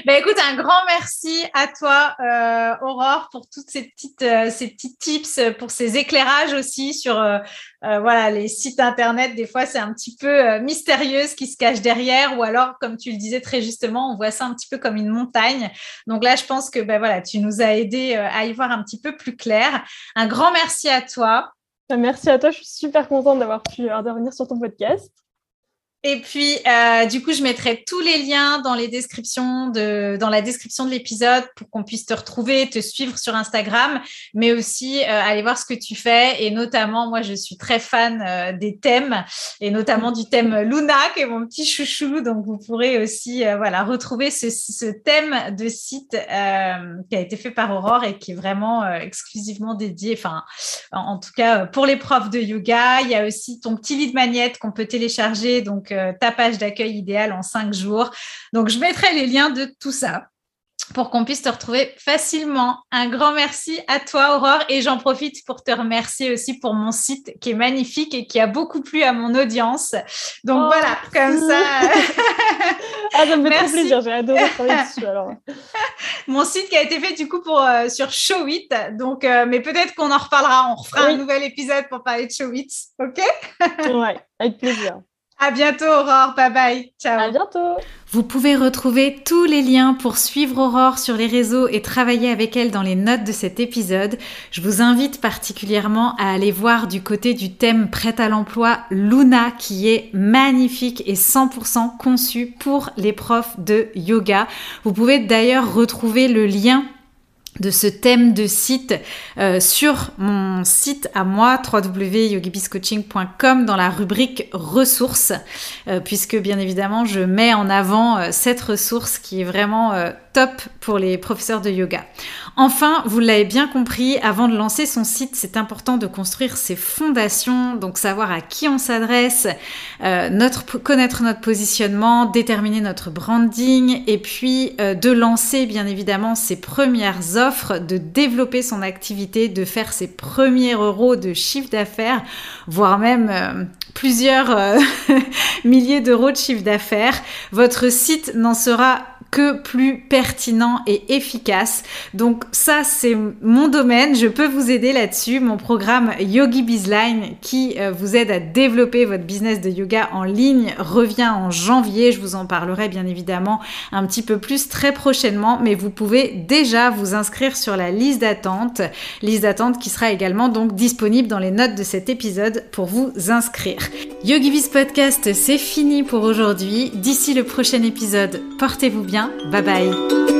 Ben écoute, un grand merci à toi, euh, Aurore, pour toutes ces petites, euh, ces petits tips, pour ces éclairages aussi sur euh, voilà les sites internet. Des fois, c'est un petit peu mystérieux ce qui se cache derrière, ou alors, comme tu le disais très justement, on voit ça un petit peu comme une montagne. Donc là, je pense que ben voilà, tu nous as aidé à y voir un petit peu plus clair. Un grand merci à toi. Merci à toi. Je suis super contente d'avoir pu intervenir sur ton podcast. Et puis, euh, du coup, je mettrai tous les liens dans les descriptions de, dans la description de l'épisode pour qu'on puisse te retrouver, te suivre sur Instagram, mais aussi euh, aller voir ce que tu fais. Et notamment, moi, je suis très fan euh, des thèmes et notamment du thème Luna, qui est mon petit chouchou. Donc, vous pourrez aussi, voilà, retrouver ce, thème de site qui a été fait par Aurore et qui est vraiment exclusivement dédié, enfin, en, en, tout cas, pour les profs de yoga. Il y a aussi ton petit lit de magnète qu'on peut télécharger. Donc, euh, ta page d'accueil idéale en cinq jours. Donc, je mettrai les liens de tout ça pour qu'on puisse te retrouver facilement. Un grand merci à toi, Aurore, et j'en profite pour te remercier aussi pour mon site qui est magnifique et qui a beaucoup plu à mon audience. Donc oh, voilà, comme ça. ah, ça me fait trop plaisir, j'ai adoré travailler dessus alors. mon site qui a été fait du coup pour, euh, sur Show It, donc, euh, mais peut-être qu'on en reparlera, on refera un nouvel épisode pour parler de Show It, ok? Ouais, avec plaisir. À bientôt, Aurore. Bye bye. Ciao. À bientôt. Vous pouvez retrouver tous les liens pour suivre Aurore sur les réseaux et travailler avec elle dans les notes de cet épisode. Je vous invite particulièrement à aller voir du côté du thème prêt à l'emploi Luna qui est magnifique et 100% conçu pour les profs de yoga. Vous pouvez d'ailleurs retrouver le lien de ce thème de site euh, sur mon site à moi www.yogibiscoaching.com dans la rubrique ressources euh, puisque bien évidemment je mets en avant euh, cette ressource qui est vraiment top pour les professeurs de yoga. Enfin, vous l'avez bien compris, avant de lancer son site, c'est important de construire ses fondations, donc savoir à qui on s'adresse, connaître notre positionnement, déterminer notre branding, et puis de lancer bien évidemment ses premières offres, de développer son activité, de faire ses premiers euros de chiffre d'affaires, voire même euh, plusieurs milliers d'euros de chiffre d'affaires. Votre site n'en sera que plus pertinent et efficace. Donc ça, c'est mon domaine. Je peux vous aider là-dessus. Mon programme Yogi Bizline qui euh, vous aide à développer votre business de yoga en ligne revient en janvier. Je vous en parlerai bien évidemment un petit peu plus très prochainement, mais vous pouvez déjà vous inscrire sur la liste d'attente. Liste d'attente qui sera également donc disponible dans les notes de cet épisode pour vous inscrire. Yogi Biz Podcast, c'est fini pour aujourd'hui. D'ici le prochain épisode, portez-vous Bye bye